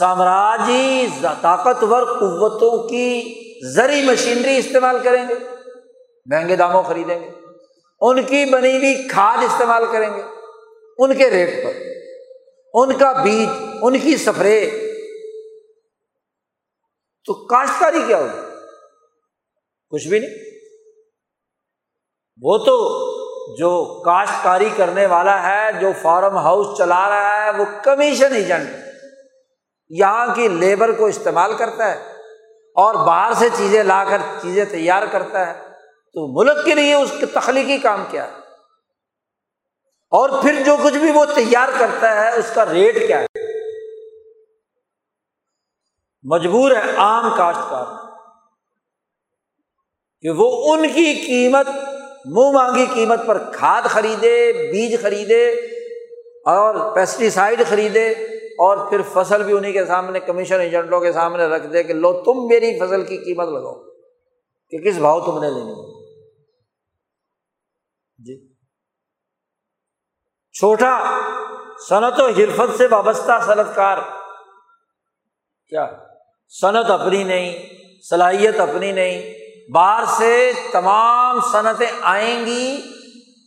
سامراجی جی، طاقتور قوتوں کی زرعی مشینری استعمال کریں گے، مہنگے داموں خریدیں گے، ان کی بنی ہوئی کھاد استعمال کریں گے، ان کے ریٹ پر، ان کا بیج، ان کی سپرے تو کاشتکاری کیا ہوگی؟ کچھ بھی نہیں۔ وہ تو جو کاشتکاری کرنے والا ہے، جو فارم ہاؤس چلا رہا ہے، وہ کمیشن ایجنٹ یہاں کی لیبر کو استعمال کرتا ہے اور باہر سے چیزیں لا کر چیزیں تیار کرتا ہے، تو ملک کے لیے اس کے تخلیقی کام کیا ہے؟ اور پھر جو کچھ بھی وہ تیار کرتا ہے، اس کا ریٹ کیا ہے؟ مجبور ہے عام کاشتکار کہ وہ ان کی قیمت، منہ مانگی قیمت پر کھاد خریدے، بیج خریدے اور پیسٹیسائڈ خریدے اور پھر فصل بھی انہیں کے سامنے، کمیشن ایجنٹوں کے سامنے رکھ دے کہ لو، تم میری فصل کی قیمت لگاؤ کہ کس بھاؤ تم نے لینی جی۔ چھوٹا، صنعت و حرفت سے وابستہ صنعت کار کیا؟ صنعت اپنی نہیں، صلاحیت اپنی نہیں، باہر سے تمام صنعتیں آئیں گی،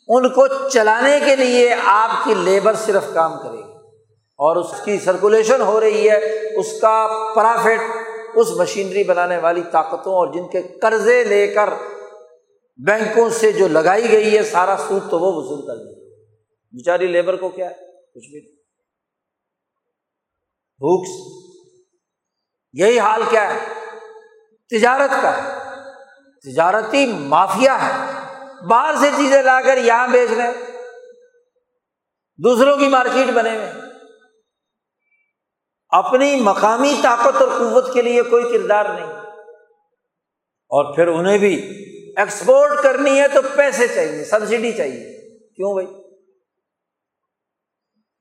ان کو چلانے کے لیے آپ کی لیبر صرف کام کرے گی۔ اور اس کی سرکولیشن ہو رہی ہے، اس کا پرافٹ اس مشینری بنانے والی طاقتوں اور جن کے قرضے لے کر بینکوں سے جو لگائی گئی ہے سارا سود تو وہ وصول کر دے بیچاری لیبر کو کیا ہے؟ کچھ بھی نہیں۔ بھوکس یہی حال کیا ہے؟ تجارت کا۔ ہے تجارتی مافیا ہے۔ باہر سے چیزیں لا کر یہاں بیچ رہے دوسروں کی مارکیٹ بنے ہوئے اپنی مقامی طاقت اور قوت کے لیے کوئی کردار نہیں۔ اور پھر انہیں بھی ایکسپورٹ کرنی ہے تو پیسے چاہیے سبسڈی چاہیے۔ کیوں بھائی؟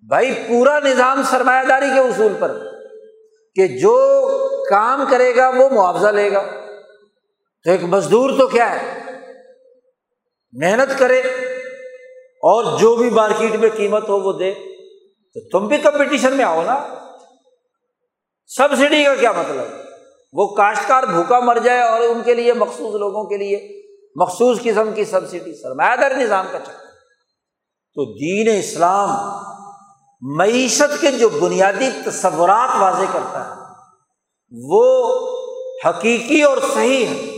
بھائی، پورا نظام سرمایہ داری کے اصول پر کہ جو کام کرے گا وہ معاوضہ لے گا۔ تو ایک مزدور تو کیا ہے؟ محنت کرے اور جو بھی مارکیٹ میں قیمت ہو وہ دے۔ تو تم بھی کمپٹیشن میں آؤ نا۔ سبسڈی کا کیا مطلب؟ وہ کاشتکار بھوکا مر جائے اور ان کے لیے مخصوص لوگوں کے لیے مخصوص قسم کی سبسڈی، سرمایہ دار نظام کا چکر۔ تو دین اسلام معیشت کے جو بنیادی تصورات واضح کرتا ہے، وہ حقیقی اور صحیح ہے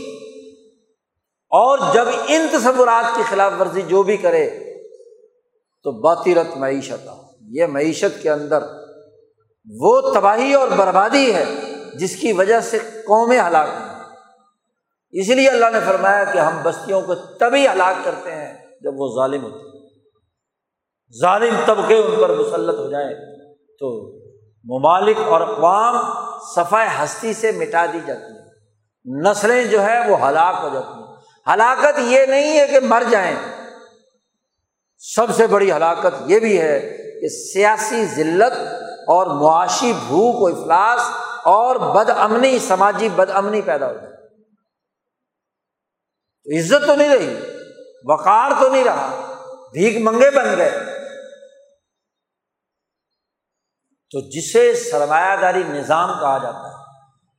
اور جب ان تصورات کی خلاف ورزی جو بھی کرے، تو باطرت معیشت یہ معیشت کے اندر وہ تباہی اور بربادی ہے جس کی وجہ سے قومیں ہلاک ہیں۔ اس لیے اللہ نے فرمایا کہ ہم بستیوں کو تبھی ہلاک کرتے ہیں جب وہ ظالم ہوتے ہیں۔ ظالم طبقے ان پر مسلط ہو جائیں تو ممالک اور اقوام صفائی ہستی سے مٹا دی جاتی ہیں۔ نسلیں جو ہے وہ ہلاک ہو جاتی ہیں۔ ہلاکت یہ نہیں ہے کہ مر جائیں۔ سب سے بڑی ہلاکت یہ بھی ہے کہ سیاسی ذلت اور معاشی بھوک و افلاس اور بد امنی، سماجی بد امنی پیدا ہو جائے عزت تو نہیں رہی، وقار تو نہیں رہا، بھیک منگے بن گئے۔ تو جسے سرمایہ داری نظام کہا جاتا ہے،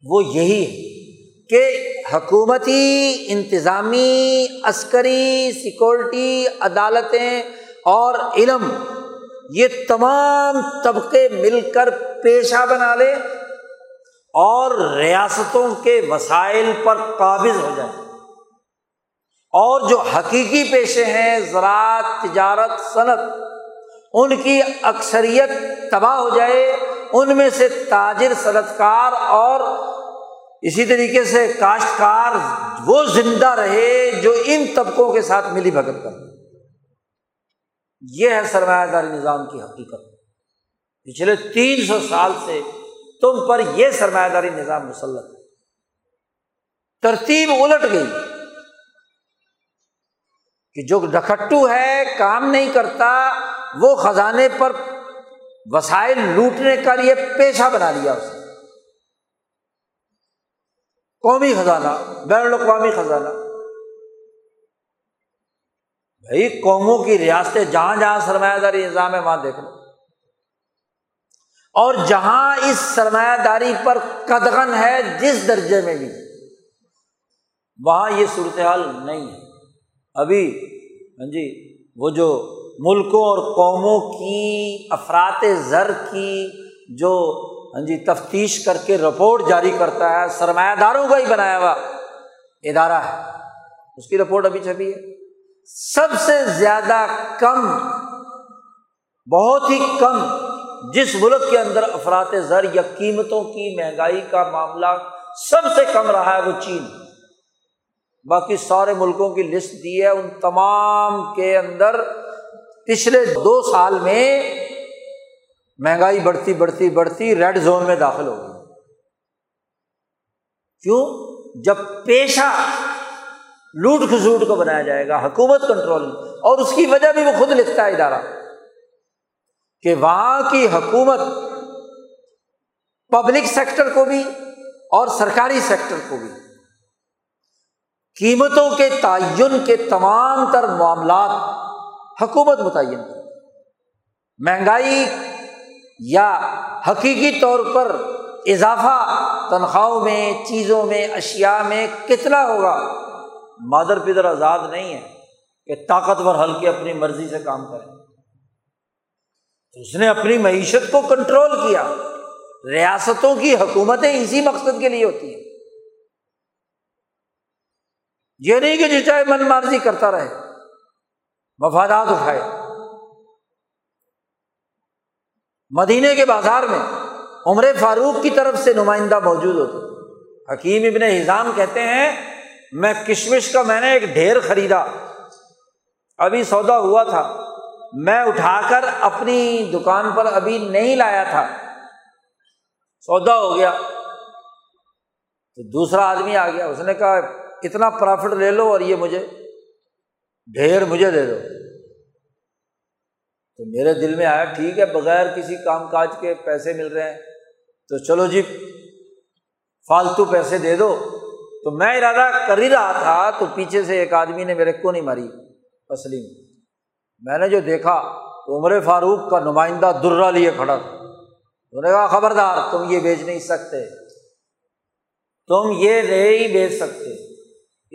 وہ یہی ہے کہ حکومتی، انتظامی، عسکری، سیکورٹی، عدالتیں اور علم یہ تمام طبقے مل کر پیشہ بنا لے اور ریاستوں کے وسائل پر قابض ہو جائے اور جو حقیقی پیشے ہیں، زراعت، تجارت، صنعت، ان کی اکثریت تباہ ہو جائے، ان میں سے تاجر صنعت کار اور اسی طریقے سے کاشتکار وہ زندہ رہے جو ان طبقوں کے ساتھ ملی بھگت کر یہ ہے سرمایہ داری نظام کی حقیقت۔ پچھلے تین سو سال سے تم پر یہ سرمایہ داری نظام مسلط ترتیب الٹ گئی۔ کہ جو ڈکٹو ہے، کام نہیں کرتا، وہ خزانے پر وسائل لوٹنے کا لیے پیشہ بنا لیا اسے قومی خزانہ، بین الاقوامی خزانہ۔ بھائی، قوموں کی ریاستیں جہاں جہاں سرمایہ داری نظام ہے، وہاں دیکھ لو۔ اور جہاں اس سرمایہ داری پر قدغن ہے، جس درجے میں بھی، وہاں یہ صورتحال نہیں ہے۔ ابھی ہاں جی وہ جو ملکوں اور قوموں کی افراد زر کی جو ہاں جی تفتیش کر کے رپورٹ جاری کرتا ہے، سرمایہ داروں کا ہی بنایا ہوا ادارہ ہے۔ اس کی رپورٹ ابھی چھپی ہے۔ سب سے زیادہ کم، بہت ہی کم جس ملک کے اندر افراد زر یا قیمتوں کی مہنگائی کا معاملہ سب سے کم رہا ہے وہ چین۔ باقی سارے ملکوں کی لسٹ دی ہے، ان تمام کے اندر پچھلے دو سال میں مہنگائی بڑھتی بڑھتی بڑھتی ریڈ زون میں داخل ہو گئی۔ کیوں؟ جب پیشہ لوٹ کھسوٹ کو بنایا جائے گا، حکومت کنٹرول اور اس کی وجہ بھی وہ خود لکھتا ہے ادارہ کہ وہاں کی حکومت پبلک سیکٹر کو بھی اور سرکاری سیکٹر کو بھی قیمتوں کے تعین کے تمام تر معاملات حکومت متعین مہنگائی یا حقیقی طور پر اضافہ تنخواہوں میں، چیزوں میں اشیا میں کتنا ہوگا؟ مادر پدر آزاد نہیں ہے کہ طاقتور ہلکے اپنی مرضی سے کام کریں۔ اس نے اپنی معیشت کو کنٹرول کیا۔ ریاستوں کی حکومتیں اسی مقصد کے لیے ہوتی ہیں۔ یہ نہیں کہ جو چاہے من مرضی کرتا رہے، مفادات اٹھائے۔ مدینے کے بازار میں عمر فاروق کی طرف سے نمائندہ موجود ہوتے۔ حکیم ابن نظام کہتے ہیں میں کشمش کا میں نے ایک ڈھیر خریدا۔ ابھی سودا ہوا تھا۔ میں اٹھا کر اپنی دکان پر ابھی نہیں لایا تھا۔ سودا ہو گیا۔ تو دوسرا آدمی آ گیا۔ اس نے کہا، اتنا پرافٹ لے لو اور یہ مجھے ڈھیر مجھے دے دو۔ تو میرے دل میں آیا، ٹھیک ہے، بغیر کسی کام کاج کے پیسے مل رہے ہیں۔ تو چلو جی فالتو پیسے دے دو۔ تو میں ارادہ کر ہی رہا تھا، تو پیچھے سے ایک آدمی نے میرے کو نہیں ماری پسلی میں نے جو دیکھا تو عمر فاروق کا نمائندہ درا لیے کھڑا تھا۔ انہوں نے کہا، خبردار، تم یہ بیچ نہیں سکتے۔ تم یہ نہیں بیچ سکتے۔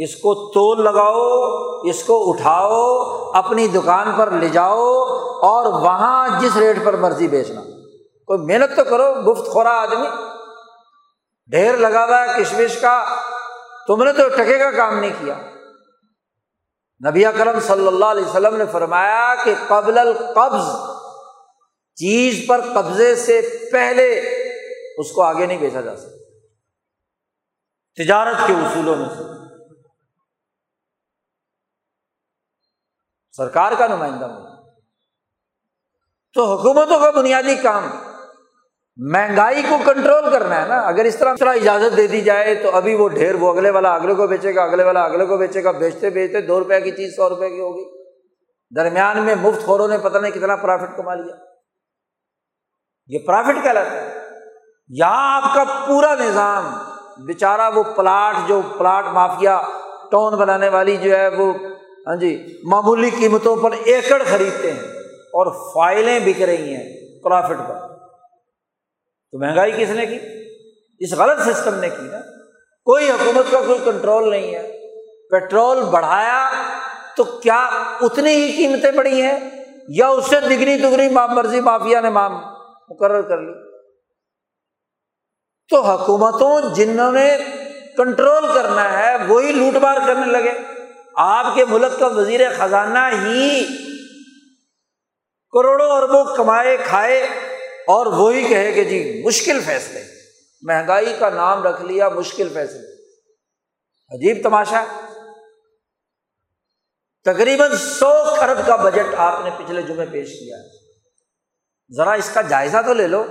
اس کو تول لگاؤ، اس کو اٹھاؤ، اپنی دکان پر لے جاؤ اور وہاں جس ریٹ پر مرضی بیچنا۔ کوئی محنت تو کرو گفت خورا آدمی۔ ڈھیر لگا ہوا ہے کشمش کا۔ تم نے تو ٹکے کا کام نہیں کیا۔ نبی کرم صلی اللہ علیہ وسلم نے فرمایا کہ قبل القبض، چیز پر قبضے سے پہلے اس کو آگے نہیں بیچا جا سکتا۔ تجارت کے اصولوں میں سے۔ سرکار کا نمائندہ۔ ہو تو حکومتوں کا بنیادی کام۔ مہنگائی کو کنٹرول کرنا ہے نا۔ اگر اس طرح طرح اجازت دے دی جائے تو ابھی وہ ڈھیر وہ اگلے والا اگلے کو بیچے گا، اگلے والا اگلے کو بیچے گا، بیچتے بیچتے دو روپئے کی چیز سو روپئے کی ہوگی۔ درمیان میں مفت خوروں نے پتہ نہیں کتنا پرافٹ کما لیا۔ یہ پرافٹ کہلاتا ہے۔ یہاں آپ کا پورا نظام، بیچارہ وہ پلاٹ جو پلاٹ مافیا، ٹون بنانے والی جو ہے وہ ہاں جی معمولی قیمتوں پر ایکڑ خریدتے ہیں اور فائلیں بک رہی ہیں پرافٹ پر۔ تو مہنگائی کس نے کی؟ اس غلط سسٹم نے کی نا۔ کوئی حکومت کا کوئی کنٹرول نہیں ہے۔ پیٹرول بڑھایا تو کیا اتنی ہی قیمتیں بڑھی ہیں؟ یا اس سے دگنی دگنی مرضی مافیا نے مقرر کر لی۔ تو حکومتوں جنہوں نے کنٹرول کرنا ہے، وہی لوٹ مار کرنے لگے۔ آپ کے ملک کا وزیر خزانہ ہی کروڑوں اربوں کمائے، کھائے۔ اور وہی کہے کہ جی مشکل فیصلے۔ مہنگائی کا نام رکھ لیا، مشکل فیصلے۔ عجیب تماشا۔ تقریباً سو ارب کا بجٹ آپ نے پچھلے جمعے پیش کیا۔ ذرا اس کا جائزہ تو لے لو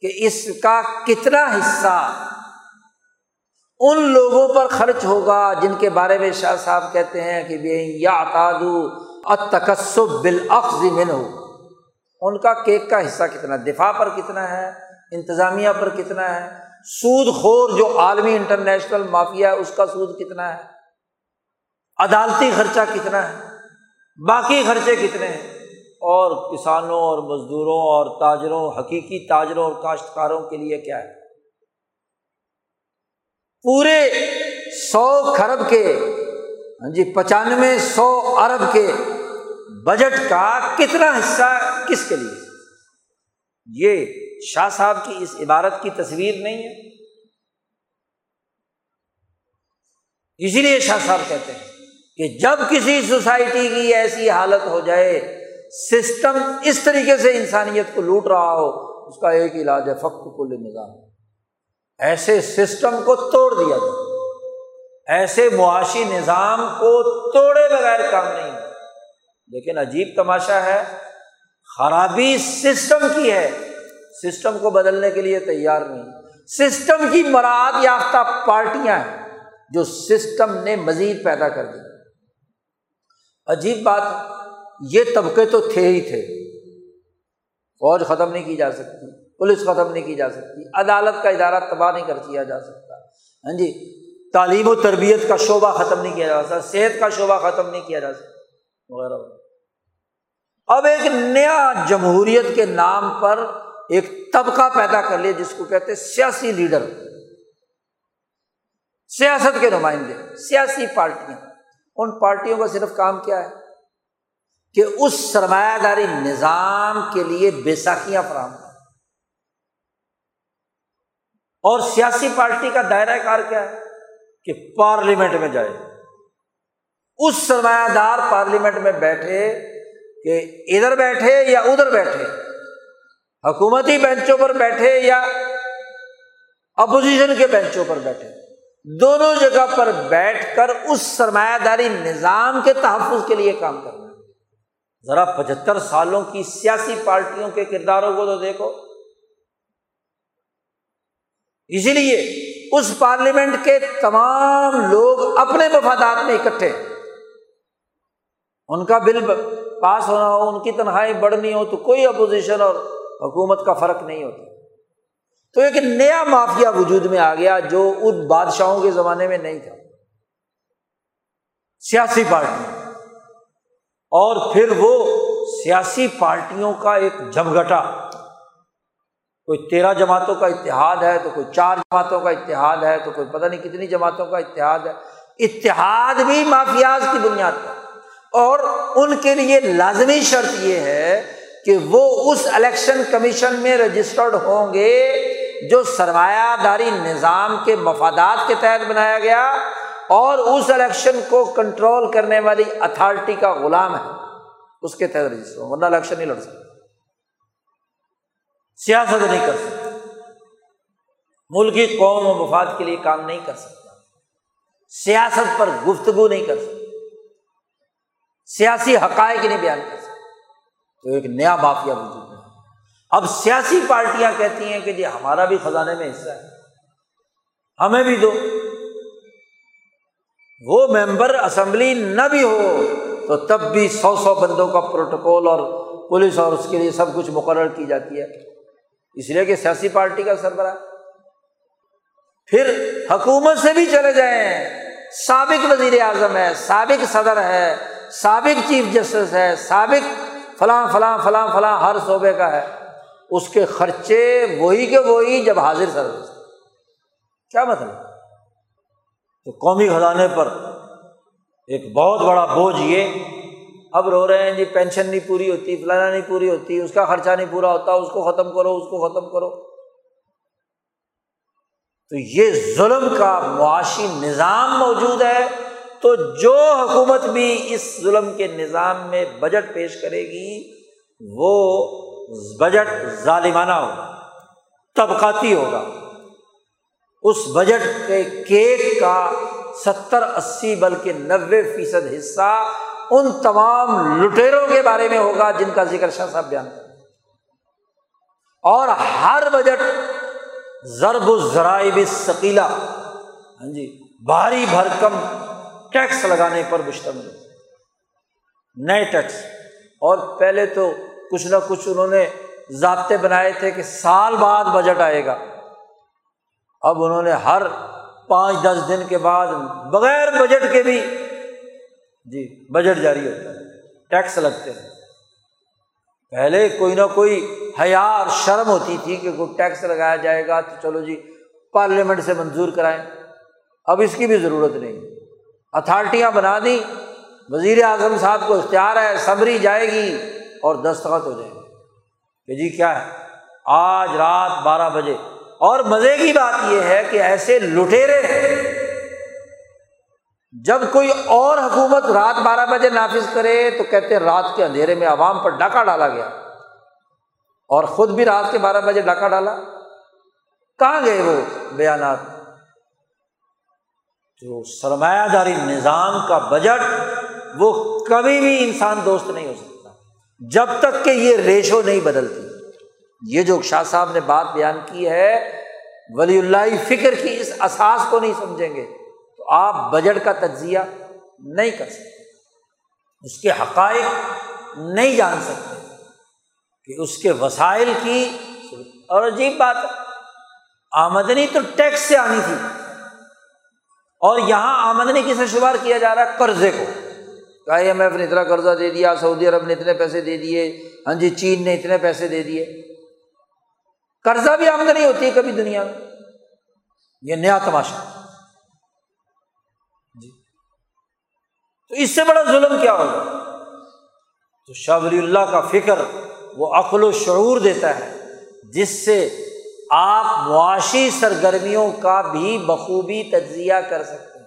کہ اس کا کتنا حصہ ان لوگوں پر خرچ ہوگا جن کے بارے میں شاہ صاحب کہتے ہیں کہ یا بالعقض من ہو ان کا کیک کا حصہ کتنا دفاع پر کتنا ہے؟ انتظامیہ پر کتنا ہے؟ سود خور جو عالمی انٹرنیشنل مافیا ہے، اس کا سود کتنا ہے؟ عدالتی خرچہ کتنا ہے؟ باقی خرچے کتنے ہیں؟ اور کسانوں اور مزدوروں اور تاجروں، حقیقی تاجروں اور کاشتکاروں کے لیے کیا ہے؟ پورے سو خرب کے ہاں جی پچانوے سو ارب کے بجٹ کا کتنا حصہ کس کے لیے؟ یہ شاہ صاحب کی اس عبارت کی تصویر نہیں ہے۔ اسی لیے شاہ صاحب کہتے ہیں کہ جب کسی سوسائٹی کی ایسی حالت ہو جائے، سسٹم اس طریقے سے انسانیت کو لوٹ رہا ہو، اس کا ایک علاج ہے فخر کل نظام۔ ایسے سسٹم کو توڑ دیا جائے۔ ایسے معاشی نظام کو توڑے بغیر کام نہیں۔ لیکن عجیب تماشا ہے خرابی سسٹم کی ہے۔ سسٹم کو بدلنے کے لیے تیار نہیں۔ سسٹم کی مراد یافتہ پارٹیاں ہیں جو سسٹم نے مزید پیدا کر دی۔ عجیب بات، یہ طبقے تو تھے ہی تھے۔ فوج ختم نہیں کی جا سکتی، پولیس ختم نہیں کی جا سکتی، عدالت کا ادارہ تباہ نہیں کر دیا جا سکتا۔ ہاں جی تعلیم و تربیت کا شعبہ ختم نہیں کیا جا سکتا، صحت کا شعبہ ختم نہیں کیا جا سکتا۔ وغیرہ۔ اب ایک نیا جمہوریت کے نام پر ایک طبقہ پیدا کر لیا، جس کو کہتے سیاسی لیڈر۔ سیاست کے نمائندے، سیاسی پارٹیاں۔ ان پارٹیوں کا صرف کام کیا ہے؟ کہ اس سرمایہ داری نظام کے لیے بیساکیاں فراہم اور سیاسی پارٹی کا دائرۂ کار کیا ہے؟ کہ پارلیمنٹ میں جائے۔ اس سرمایہ دار پارلیمنٹ میں بیٹھے کہ ادھر بیٹھے یا ادھر بیٹھے؟ حکومتی بینچوں پر بیٹھے یا اپوزیشن کے بینچوں پر بیٹھے؟ دونوں جگہ پر بیٹھ کر اس سرمایہ داری نظام کے تحفظ کے لیے کام کرنا ذرا پچہتر سالوں کی سیاسی پارٹیوں کے کرداروں کو تو دیکھو۔ اسی لیے اس پارلیمنٹ کے تمام لوگ اپنے مفادات میں اکٹھے۔ ان کا بل پاس ہونا ہو؟ ان کی تنخواہیں بڑھنی ہو تو کوئی اپوزیشن اور حکومت کا فرق نہیں ہوتا۔ تو ایک نیا مافیا وجود میں آ گیا جو ان بادشاہوں کے زمانے میں نہیں تھا۔ سیاسی پارٹی۔ اور پھر وہ سیاسی پارٹیوں کا ایک جمگٹا کوئی تیرہ جماعتوں کا اتحاد ہے تو کوئی چار جماعتوں کا اتحاد ہے تو کوئی پتہ نہیں کتنی جماعتوں کا اتحاد ہے۔ اتحاد بھی مافیاز کی بنیاد پر۔ اور ان کے لیے لازمی شرط یہ ہے کہ وہ اس الیکشن کمیشن میں رجسٹرڈ ہوں گے جو سرمایہ داری نظام کے مفادات کے تحت بنایا گیا اور اس الیکشن کو کنٹرول کرنے والی اتھارٹی کا غلام ہے۔ اس کے تحت رجسٹر ورنہ الیکشن نہیں لڑ سکتا۔ سیاست نہیں کر سکتا۔ ملکی قوم و مفاد کے لیے کام نہیں کر سکتا۔ سیاست پر گفتگو نہیں کر سکتا۔ سیاسی حقائق نہیں بیان کر سکتا تو ایک نیا مافیا وجود ہے۔ اب سیاسی پارٹیاں کہتی ہیں کہ جی ہمارا بھی خزانے میں حصہ ہے۔ ہمیں بھی دو۔ وہ ممبر اسمبلی نہ بھی ہو تو تب بھی سو سو بندوں کا پروٹوکول اور پولیس اور اس کے لیے سب کچھ مقرر کی جاتی ہے۔ اس لیے کہ سیاسی پارٹی کا سربراہ۔ پھر حکومت سے بھی چلے جائیں۔ سابق وزیر اعظم ہے، سابق صدر ہے۔ سابق چیف جسٹس ہے، سابق فلاں فلاں فلاں فلاں ہر صوبے کا ہے۔ اس کے خرچے وہی کے وہی جب حاضر سروس کیا مطلب؟ تو قومی خزانے پر ایک بہت بڑا بوجھ یہ، اب رو رہے ہیں جی پینشن نہیں پوری ہوتی، فلانا نہیں پوری ہوتی، اس کا خرچہ نہیں پورا ہوتا، اس کو ختم کرو، اس کو ختم کرو۔ تو یہ ظلم کا معاشی نظام موجود ہے۔ تو جو حکومت بھی اس ظلم کے نظام میں بجٹ پیش کرے گی، وہ بجٹ ظالمانہ ہوگا، طبقاتی ہوگا۔ اس بجٹ کے کیک کا ستر اسی بلکہ نوے فیصد حصہ ان تمام لٹیروں کے بارے میں ہوگا جن کا ذکر شاہ صاحب بیان کر اور ہر بجٹ ضرب الذرائب ثقیلا ہاں جی بھاری بھرکم ٹیکس لگانے پر مشتمل نئے ٹیکس۔ اور پہلے تو کچھ نہ کچھ انہوں نے ضابطے بنائے تھے کہ سال بعد بجٹ آئے گا۔ اب انہوں نے ہر پانچ دس دن کے بعد بغیر بجٹ کے بھی جی بجٹ جاری ہوتا ہے۔ ٹیکس لگتے ہیں۔ پہلے کوئی نہ کوئی حیا اور شرم ہوتی تھی کہ کوئی ٹیکس لگایا جائے گا تو چلو جی پارلیمنٹ سے منظور کرائیں۔ اب اس کی بھی ضرورت نہیں۔ اتھارٹیاں بنا دیں۔ وزیر اعظم صاحب کو اختیار ہے سمری جائے گی اور دستخط ہو جائے گی۔ کہ جی کیا ہے؟ آج رات بارہ بجے۔ اور مزے کی بات یہ ہے کہ ایسے لٹیرے جب کوئی اور حکومت رات بارہ بجے نافذ کرے تو کہتے رات کے اندھیرے میں عوام پر ڈاکہ ڈالا گیا۔ اور خود بھی رات کے بارہ بجے ڈاکہ ڈالا۔ کہاں گئے وہ بیانات؟ جو سرمایہ داری نظام کا بجٹ وہ کبھی بھی انسان دوست نہیں ہو سکتا۔ جب تک کہ یہ ریشو نہیں بدلتی۔ یہ جو شاہ صاحب نے بات بیان کی ہے، ولی اللہ فکر کی اس اساس کو نہیں سمجھیں گے۔ تو آپ بجٹ کا تجزیہ نہیں کر سکتے۔ اس کے حقائق نہیں جان سکتے۔ کہ اس کے وسائل کی اور عجیب بات آمدنی تو ٹیکس سے آنی تھی۔ اور یہاں آمدنی کسے شمار کیا جا رہا ہے قرضے کو۔ آئی ایم ایف نے اتنا قرضہ دے دیا، سعودی عرب نے اتنے پیسے دے دیے ہاں جی چین نے اتنے پیسے دے دیے۔ قرضہ بھی آمدنی ہوتی ہے کبھی دنیا میں۔ یہ نیا تماشا۔ جی۔ تو اس سے بڑا ظلم کیا ہوگا؟ تو شاہ ولی اللہ کا فکر، وہ عقل و شعور دیتا ہے، جس سے آپ معاشی سرگرمیوں کا بھی بخوبی تجزیہ کر سکتے ہیں،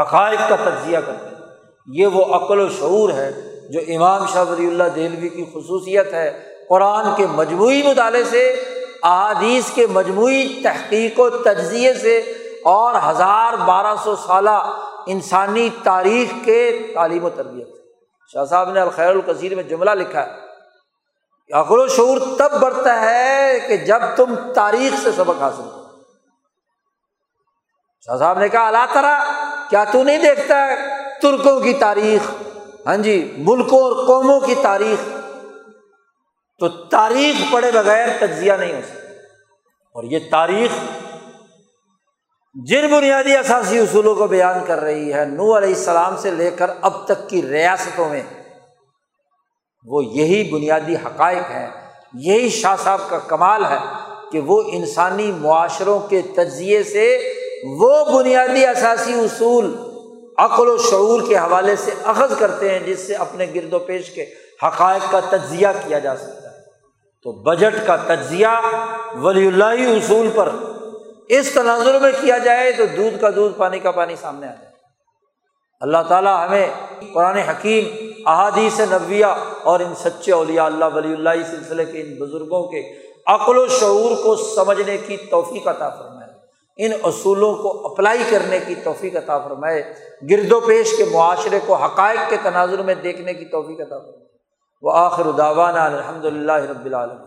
حقائق کا تجزیہ کرتے ہیں۔ یہ وہ عقل و شعور ہے جو امام شاہ ولی اللہ دہلوی کی خصوصیت ہے۔ قرآن کے مجموعی مطالعے سے، احادیث کے مجموعی تحقیق و تجزیے سے اور ہزار بارہ سو سالہ انسانی تاریخ کے تعلیم و تربیت شاہ صاحب نے الخیر القصیر میں جملہ لکھا ہے۔ عقل و شعور تب بڑھتا ہے کہ جب تم تاریخ سے سبق حاصل کرو۔ شاہ صاحب نے کہا، اللہ ترا کیا تو نہیں دیکھتا ہے ترکوں کی تاریخ؟ ہاں جی ملکوں اور قوموں کی تاریخ۔ تو تاریخ پڑھے بغیر تجزیہ نہیں ہو سکتا۔ اور یہ تاریخ جن بنیادی اثاثی اصولوں کو بیان کر رہی ہے نو علیہ السلام سے لے کر اب تک کی ریاستوں میں وہ یہی بنیادی حقائق ہیں، یہی شاہ صاحب کا کمال ہے کہ وہ انسانی معاشروں کے تجزیے سے وہ بنیادی اثاثی اصول، عقل و شعور کے حوالے سے اخذ کرتے ہیں جس سے اپنے گرد و پیش کے حقائق کا تجزیہ کیا جا سکتا ہے۔ تو بجٹ کا تجزیہ ولی اللہ اصول پر اس تناظر میں کیا جائے تو دودھ کا دودھ پانی کا پانی سامنے آ جائے۔ اللہ تعالیٰ ہمیں قرآن حکیم احادیث نبویہ اور ان سچے اولیاء اللہ ولی اللہ سلسلے کے ان بزرگوں کے عقل و شعور کو سمجھنے کی توفیق عطا فرمائے۔ ان اصولوں کو اپلائی کرنے کی توفیق عطا فرمائے۔ گرد و پیش کے معاشرے کو حقائق کے تناظر میں دیکھنے کی توفیق عطا فرمائے۔ وہ آخر داوانہ الحمد للہ رب العالم